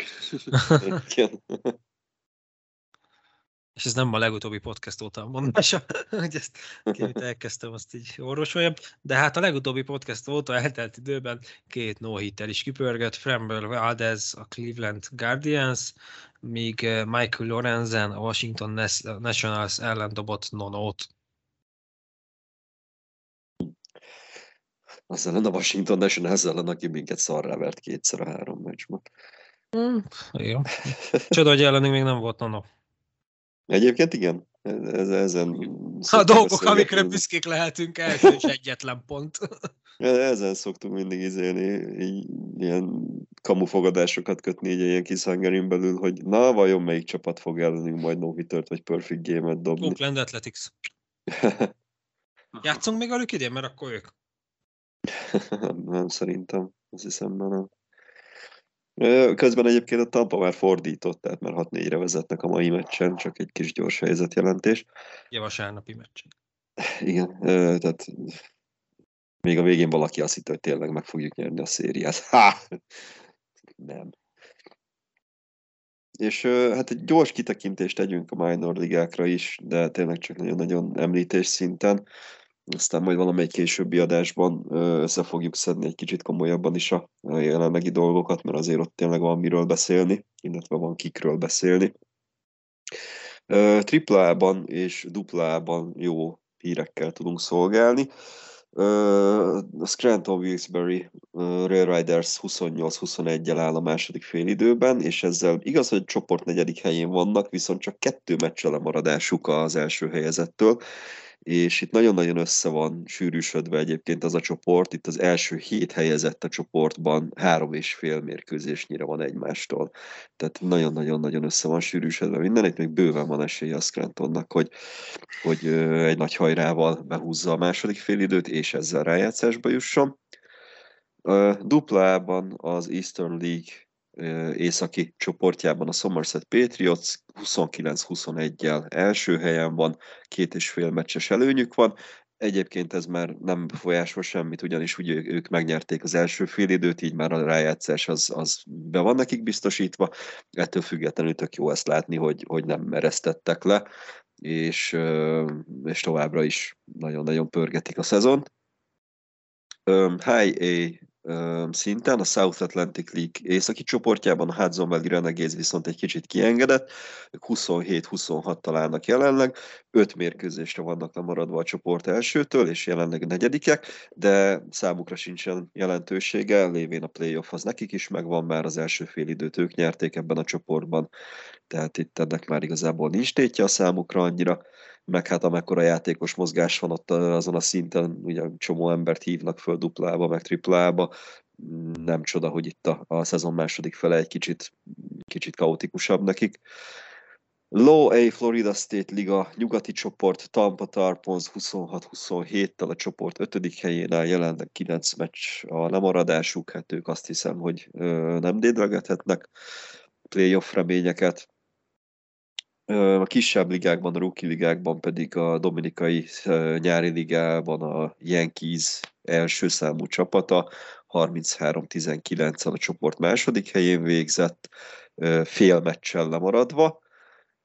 És ez nem a legutóbbi podcast óta a mondása, <laughs> hogy ezt két elkezdtem, azt így orvosoljam, de hát a legutóbbi podcast óta eltelt időben két no is kipörgött, Framber Valdez a Cleveland Guardians, míg eh, Michael Lorenzen a Washington Nationals ellen dobott nonót. Az ellen a Washington Nationals ellen, aki minket szarrá vert kétszer a három meccsben. Mm, jó. Csoda, hogy ellenünk még nem volt nonó. Egyébként igen. Ez, ezen a dolgok, amikre büszkék lehetünk, első és egyetlen pont. <laughs> Ezen szoktunk mindig izélni, így, ilyen kamufogadásokat kötni így ilyen kis hangerin belül, hogy na, vajon melyik csapat fog ellenünk majd no vagy perfect game-et dobni. Oakland Athletics. <laughs> Játszunk még velük idén, mert akkor ők. <laughs> nem, szerintem. Azt hiszem, nem. Közben egyébként a Tampa már fordított, tehát már 6-4-re vezetnek a mai meccsen, csak egy kis gyors helyzetjelentés. Ja, vasárnapi meccsen. Igen, tehát még a végén valaki azt hitte, hogy tényleg meg fogjuk nyerni a szériát. Ha! Nem. És hát egy gyors kitekintést tegyünk a minor ligákra is, de tényleg csak nagyon-nagyon említés szinten aztán majd valamelyik későbbi adásban össze fogjuk szedni egy kicsit komolyabban is a jelenlegi dolgokat, mert azért ott tényleg van miről beszélni, illetve van kikről beszélni. Triplában és duplában jó hírekkel tudunk szolgálni. A Scranton Wilkes-Barre Rail Riders 28-21-el áll a második félidőben, és ezzel igaz, hogy csoport negyedik helyén vannak, viszont csak kettő meccs maradásuk az első helyezettől, és itt nagyon-nagyon össze van sűrűsödve egyébként az a csoport, itt az első hét helyezett a csoportban három és fél mérkőzésnyire van egymástól. Tehát nagyon-nagyon-nagyon össze van sűrűsödve minden, itt még bőven van esélye a Scrantonnak, hogy, hogy egy nagy hajrával behúzza a második félidőt, és ezzel rájátszásba jusson. Duplában az Eastern League északi csoportjában a Somerset Patriots 29-21-jel első helyen van, két és fél meccses előnyük van. Egyébként ez már nem befolyásol semmit, ugyanis ugye ők megnyerték az első időt, így már a rájátszás az, az be van nekik biztosítva. Ettől függetlenül tök jó ezt látni, hogy, hogy nem mereztettek le, és, és továbbra is nagyon-nagyon pörgetik a szezont. High A szinten, a South Atlantic League északi csoportjában, a Hudson Valley Renegades viszont egy kicsit kiengedett, 27-26 találnak jelenleg, 5 mérkőzésre vannak lemaradva a csoport elsőtől, és jelenleg negyedikek, de számukra sincsen jelentősége, lévén a playoff az nekik is megvan, már az első fél időt ők nyerték ebben a csoportban, tehát itt ennek már igazából nincs tétje a számukra annyira meg hát amekkora játékos mozgás van ott azon a szinten, ugye csomó embert hívnak föl duplába, meg triplába, nem csoda, hogy itt a, a szezon második fele egy kicsit, kicsit kaotikusabb nekik. Low A Florida State Liga nyugati csoport Tampa Tarpons 26-27-tel a csoport 5. helyén áll jelenleg 9 meccs a lemaradásuk, hát ők azt hiszem, hogy ö, nem dédregethetnek playoff reményeket. A kisebb ligákban, a rookie ligákban pedig a dominikai nyári ligában a Yankees első számú csapata 33-19-en a csoport második helyén végzett, fél meccsel lemaradva.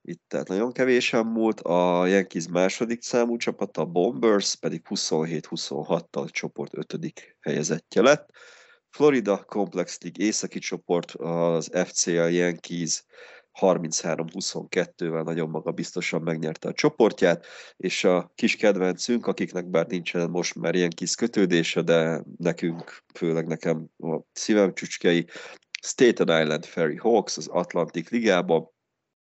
Itt tehát nagyon kevésen múlt. A Yankees második számú csapata, a Bombers pedig 27-26-tal a csoport ötödik helyezettje lett. Florida Complex League északi csoport, az FCL Yankees 33-22-vel nagyon maga biztosan megnyerte a csoportját, és a kis kedvencünk, akiknek bár nincsen most már ilyen kis kötődése, de nekünk, főleg nekem a szívem csücskei, Staten Island Ferry Hawks az Atlantik Ligában,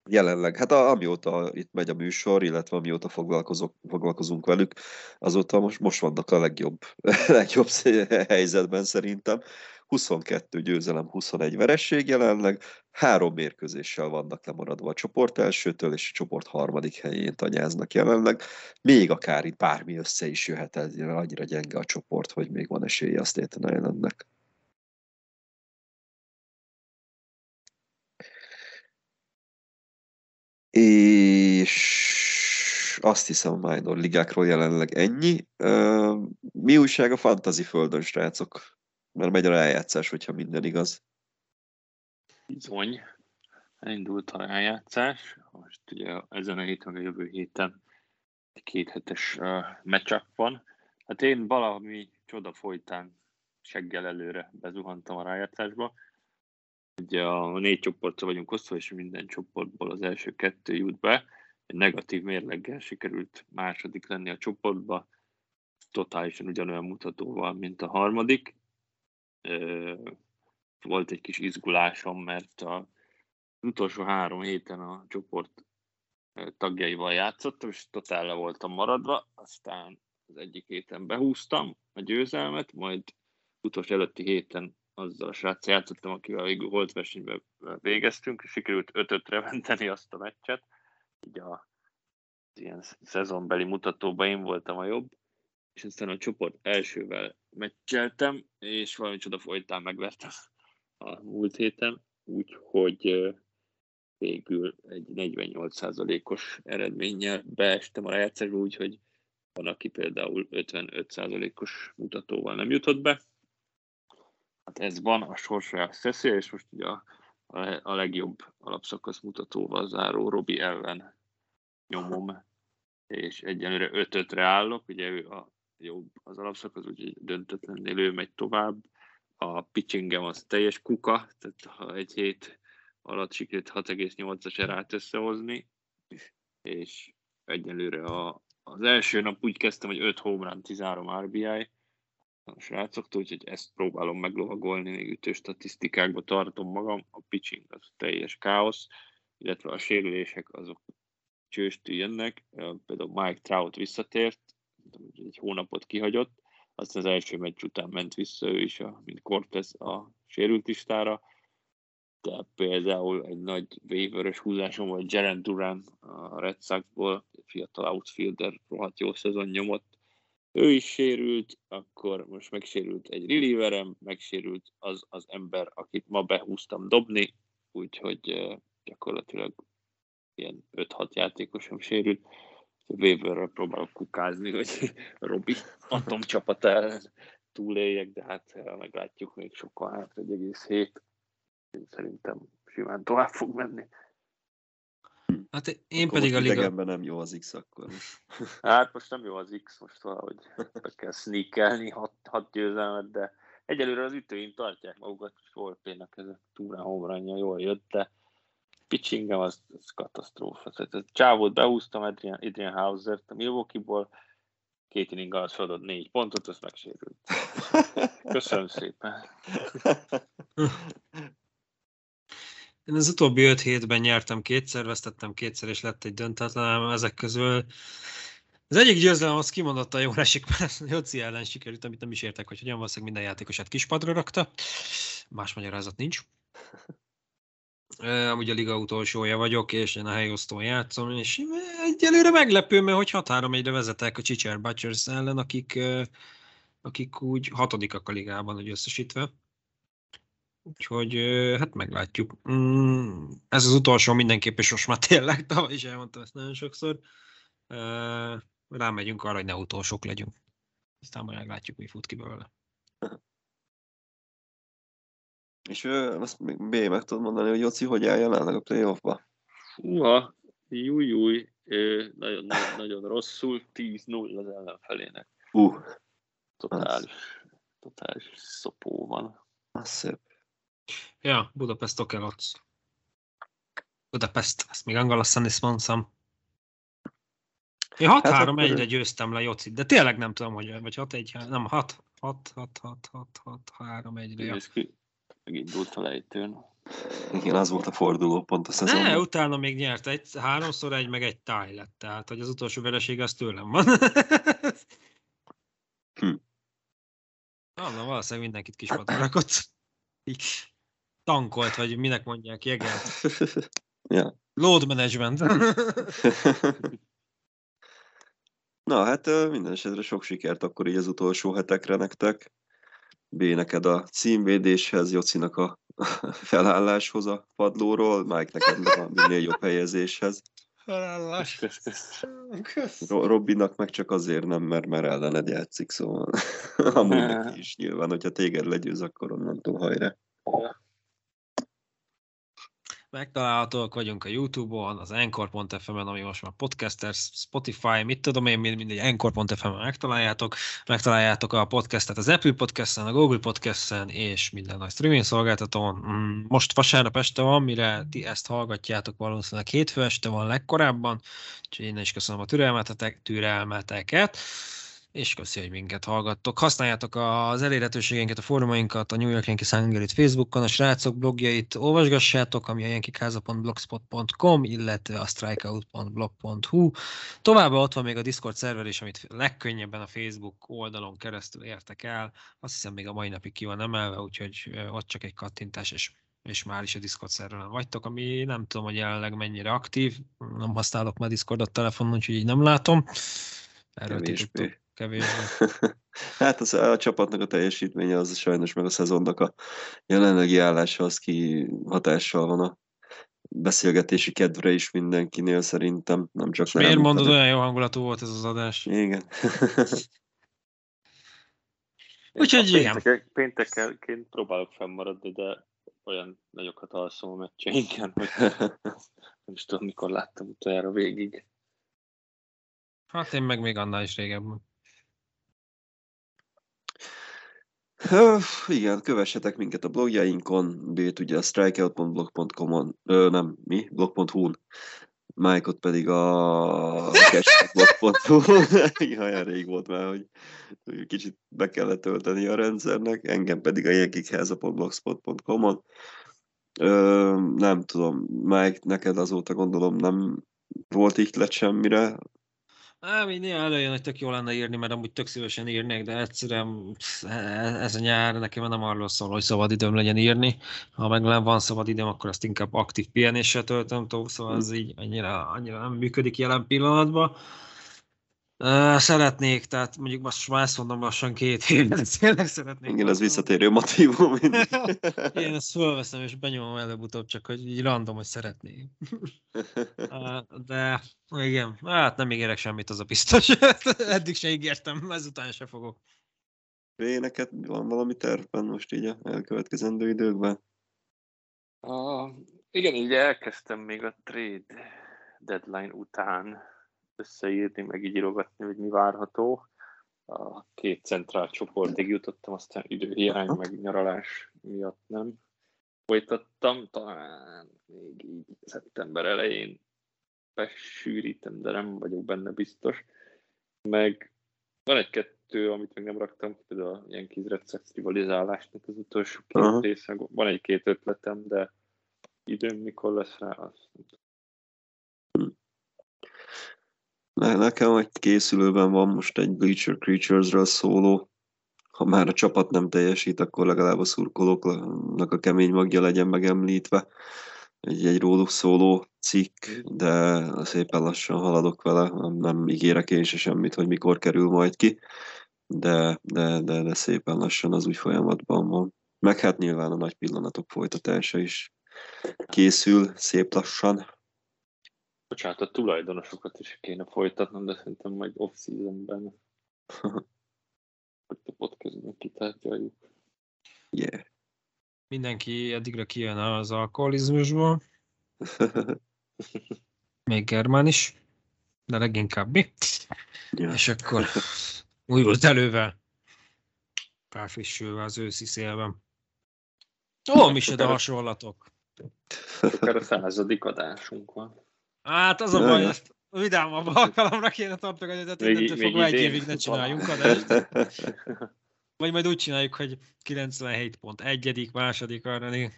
jelenleg, hát amióta itt megy a műsor, illetve amióta foglalkozok, foglalkozunk velük, azóta most, most vannak a legjobb, <laughs> legjobb helyzetben szerintem. 22 győzelem, 21 veresség jelenleg, három mérkőzéssel vannak lemaradva a csoport elsőtől, és a csoport harmadik helyén tanyáznak jelenleg. Még akár itt bármi össze is jöhet, ez annyira gyenge a csoport, hogy még van esélye a Staten Islandnek. És azt hiszem a minor ligákról jelenleg ennyi. Mi újság a fantasy földön, srácok? Mert megy a rájátszás, hogyha minden igaz. Bizony. Elindult a rájátszás, most ugye ezen a héten, a jövő héten egy kéthetes uh, matchup van. Hát én valami csoda folytán seggel előre bezuhantam a rájátszásba. Ugye a négy csoportra vagyunk osztva, és minden csoportból az első kettő jut be. Egy negatív mérleggel sikerült második lenni a csoportba, totálisan ugyanolyan mutatóval, mint a harmadik. Volt egy kis izgulásom, mert az utolsó három héten a csoport tagjaival játszottam, és totál le voltam maradva, aztán az egyik héten behúztam a győzelmet, majd utolsó előtti héten azzal a srác játszottam, akivel végül volt versenyben végeztünk, és sikerült 5-5-re <laughs> menteni azt a meccset. Így a ilyen szezonbeli mutatóban én voltam a jobb, és aztán a csoport elsővel meccseltem, és valami csoda folytán megvertem a múlt héten, úgyhogy végül egy 48%-os eredménnyel beestem a rájátszásba, úgyhogy van, aki például 55%-os mutatóval nem jutott be. Hát ez van a sorsolás szeszély, és most ugye a, a legjobb alapszakasz mutatóval záró Robi ellen nyomom, és egyenlőre 5-5-re állok, ugye ő a jobb az alapszakasz, úgyhogy döntetlennél ő megy tovább. A pitchingem az teljes kuka, tehát ha egy hét alatt sikerült 6,8-as erát összehozni, és egyelőre a, az első nap úgy kezdtem, hogy 5 home run, 13 RBI a srácoktól, úgyhogy ezt próbálom meglovagolni, még ütő statisztikákba tartom magam, a pitching az teljes káosz, illetve a sérülések azok csőstű jönnek, például Mike Trout visszatért, egy hónapot kihagyott, aztán az első meccs után ment vissza ő is, a, mint Cortez a sérült listára, de például egy nagy waivers húzásom volt Jaren Duran a Red Soxból, fiatal outfielder, rohadt jó szezon nyomott. Ő is sérült, akkor most megsérült egy relieverem, megsérült az az ember, akit ma behúztam dobni, úgyhogy gyakorlatilag ilyen 5-6 játékosom sérült. Waiverrel próbálok kukázni, hogy <laughs> Robi atomcsapata ellen túléljek, de hát meglátjuk még sokkal hát 1,7 én szerintem simán tovább fog menni. Hát én akkor pedig a liga... nem jó az X akkor. <laughs> Hát most nem jó az X, most valahogy be kell sneakelni hat, hat győzelmet, de egyelőre az ütőim tartják magukat, és Volpénak ez a túrán homranja jól jött, de pitchingem az, az katasztrófa. Tehát a csávót behúztam Adrian, Adrian Hauser-t a Milwaukee-ból, két inning alatt feladott négy pontot, az megsérült. Köszönöm szépen. Én az utóbbi öt hétben nyertem kétszer, vesztettem kétszer, és lett egy döntetlenem ezek közül. Az egyik győzelem az a jól esik, mert <laughs> Jóci ellen sikerült, amit nem is értek, hogy hogyan valószínűleg minden játékosát kispadra rakta. Más magyarázat nincs. Amúgy a liga utolsója vagyok, és én a helyosztón játszom, és egyelőre meglepő, mert hogy 6-3-1-re vezetek a Csicser Butchers ellen, akik, akik úgy hatodikak a ligában, hogy összesítve. Úgyhogy hát meglátjuk. Mm, ez az utolsó mindenképp, és most már tényleg, tavaly is elmondtam ezt nagyon sokszor. Rámegyünk arra, hogy ne utolsók legyünk. Aztán majd meglátjuk, mi fut ki belőle. És azt még B meg tudod mondani, hogy Joci hogy áll jelenleg a playoffba? Húha, júj, júj, nagyon, nagyon, nagyon rosszul, 10-0 az ellenfelének. Uh, totális, totális szopó van. Az szép. Ja, Budapest Okeloc. Budapest, ezt még angolosan is mondtam. Én 6 3 1 re győztem le Jocit, de tényleg nem tudom, hogy vagy 6 1 nem 6 6 6 6 6 6 3 1 re Megindult a lejtőn. Igen, az volt a forduló pont a szezonban. Ne, utána még nyert egy, háromszor egy, meg egy táj lett, tehát hogy az utolsó vereség az tőlem van. hm. Na, valószínűleg mindenkit kis rakott tankolt, vagy minek mondják, jegelt. <laughs> ja. Load management. <laughs> Na, hát minden esetre sok sikert akkor így az utolsó hetekre nektek. B neked a címvédéshez, Jocinak a <laughs> felálláshoz a padlóról, Mike neked a minél jobb helyezéshez. Felállás. Robbinak meg csak azért nem, mert, mert ellened játszik, szóval <laughs> amúgy neki is nyilván, hogyha téged legyőz, akkor onnantól hajrá. Megtalálhatóak vagyunk a Youtube-on, az Anchor.fm-en, ami most már podcaster, Spotify, mit tudom én, mindegy, Anchor.fm-en megtaláljátok. Megtaláljátok a podcastet az Apple Podcast-en, a Google Podcast-en, és minden nagy streaming szolgáltatón. Mm, Most vasárnap este van, mire ti ezt hallgatjátok, valószínűleg hétfő este van legkorábban, úgyhogy innen is köszönöm a türelmetetek, türelmeteket és köszi, hogy minket hallgattok. Használjátok az elérhetőségeinket, a fórumainkat, a New York Yankees Hungary-t Facebookon, a srácok blogjait olvasgassátok, ami a yankeekáza.blogspot.com, illetve a strikeout.blog.hu. Továbbá ott van még a Discord szerver is, amit legkönnyebben a Facebook oldalon keresztül értek el. Azt hiszem még a mai napig ki van emelve, úgyhogy ott csak egy kattintás, és és már is a Discord szerveren vagytok, ami nem tudom, hogy jelenleg mennyire aktív, nem használok már Discordot telefonon, úgyhogy így nem látom. Erről ti Kevésbé. <laughs> hát az, a csapatnak a teljesítménye az sajnos meg a szezonnak a jelenlegi állása az ki hatással van a beszélgetési kedvre is mindenkinél szerintem, nem csak És miért nem, mondod, hanem- olyan jó hangulatú volt ez az adás? Igen. <laughs> Úgyhogy igen. Péntek, péntekenként próbálok fennmaradni, de olyan nagyokat alszom a meccseinken, hogy <laughs> nem is tudom, mikor láttam utoljára végig. Hát én meg még annál is régebben. Igen, kövessetek minket a blogjainkon, B-t ugye a strikeout.blog.com-on, ö, nem, mi? blog.hu-n, Mike-ot pedig a cashblog.hu-n. Igen, <laughs> olyan rég volt már, hogy kicsit be kellett tölteni a rendszernek, engem pedig a jenkikháza.blogspot.com-on. Ö, nem tudom, Mike, neked azóta gondolom nem volt ihlet semmire, Á, még néha előjön, hogy tök jó lenne írni, mert amúgy tök szívesen írnék, de egyszerűen pff, e- ez a nyár nekem nem arról szól, hogy szabad időm legyen írni. Ha meg nem van szabad időm, akkor azt inkább aktív pihenéssel töltöm túl, szóval ez így annyira, annyira nem működik jelen pillanatban. Szeretnék, tehát mondjuk most már ezt mondom lassan két éve, tényleg szeretnék. igen, ez visszatérő motivum. <laughs> Én ezt fölveszem és benyomom előbb-utóbb, csak hogy így random, hogy szeretnék. <laughs> De igen, hát nem ígérek semmit, az a biztos. <laughs> Eddig se ígértem, ezután se fogok. Neked van valami tervben most így a elkövetkezendő időkben? Uh, igen, így elkezdtem még a trade deadline után összeírni, meg így írogatni, hogy mi várható. A két centrál csoportig jutottam, aztán időhiány, meg nyaralás miatt nem folytattam. Talán még így szeptember elején besűrítem, de nem vagyok benne biztos. Meg van egy-kettő, amit még nem raktam, például Red Sox rivalizálásnak az utolsó két része. Van egy-két ötletem, de időm mikor lesz rá, azt nem tudom. Ne, nekem egy készülőben van most egy Bleacher Creatures-ről szóló. Ha már a csapat nem teljesít, akkor legalább a szurkolóknak a kemény magja legyen megemlítve. Egy, egy róluk szóló cikk, de szépen lassan haladok vele, nem, nem ígérek én se semmit, hogy mikor kerül majd ki, de, de, de, de szépen lassan az úgy folyamatban van. Meg hát nyilván a nagy pillanatok folytatása is készül szép lassan. Bocsánat, a tulajdonosokat is kéne folytatnom, de szerintem majd off-seasonben. <laughs> Hogy a podcastben kitárgyaljuk. Yeah. Mindenki eddigre kijön az alkoholizmusból, még Germán is, de leginkább mi. ja. És akkor újult elővel, felfrissülve az őszi szélben. Ó, mi se, de hasonlatok. Akár a századik adásunk van. Hát az a baj, ezt vidámabb alkalomra kéne tartogatni, tehát Még- innentől fogva egy évig ne csináljunk adást. <laughs> Vagy majd úgy csináljuk, hogy 97 pont, egyedik, második, harmadik.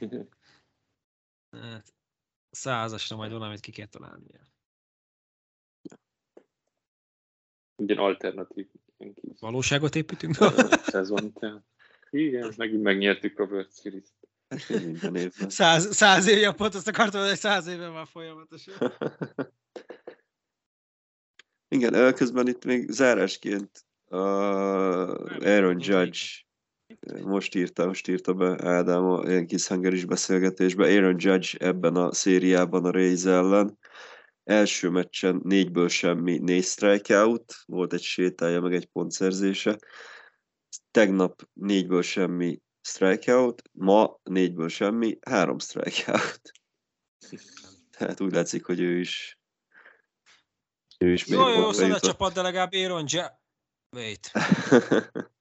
Hát, százasra majd valamit ki kell találni. Ugyan alternatív Valóságot építünk? szezon. tehát. Igen, megint megnyertük a World Series-t. Minden évben. Száz, száz évja pont, azt akartam, hogy száz éve már folyamatosan. <laughs> Igen, közben itt még zárásként uh, Aaron Judge most írta, most írta be Ádám a ilyen kis hangeris beszélgetésbe. Aaron Judge ebben a szériában a Rays ellen. Első meccsen négyből semmi, négy strikeout, volt egy sétája, meg egy pontszerzése. Tegnap négyből semmi strikeout, ma négyből semmi, három strikeout. <laughs> Tehát úgy látszik, hogy ő is ő is Jó, jó, szóval a csapat, de legalább Aaron ja... Wait. <laughs>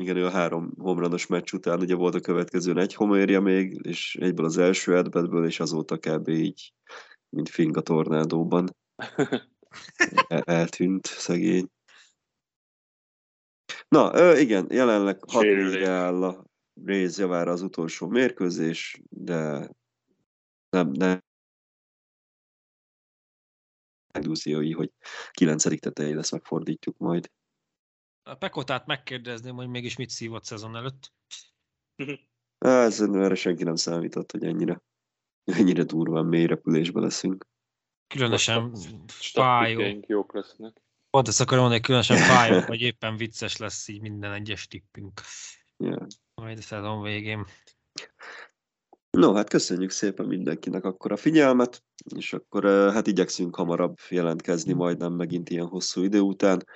Igen, ő a három homranos meccs után ugye volt a következőn egy homérja még, és egyből az első edbetből, és azóta kb. így, mint fing a tornádóban. <laughs> El- eltűnt szegény. Na, ö, igen, jelenleg 6 Sérülés. áll a Rays javára az utolsó mérkőzés, de nem, nem illúziói, hogy 9. tetején ezt megfordítjuk majd. A Pekotát megkérdezném, hogy mégis mit szívott szezon előtt. <laughs> Ez erre senki nem számított, hogy ennyire, ennyire durván mély repülésbe leszünk. Különösen fájó. Jók lesznek. Pont ezt akarom mondani, különösen fájó, hogy éppen vicces lesz így minden egyes tippünk. Ja. Majd a szezon végén. No, hát köszönjük szépen mindenkinek akkor a figyelmet, és akkor eh, hát igyekszünk hamarabb jelentkezni, majd nem megint ilyen hosszú idő után.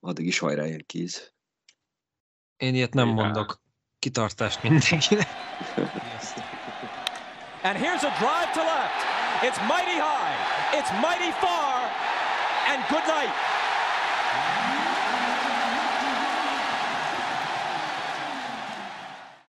Addig is hajrá kéz. Én ilyet nem Hajrá. mondok. Kitartást mindenkinek. And here's a drive to left. It's mighty high. It's mighty far. And good night.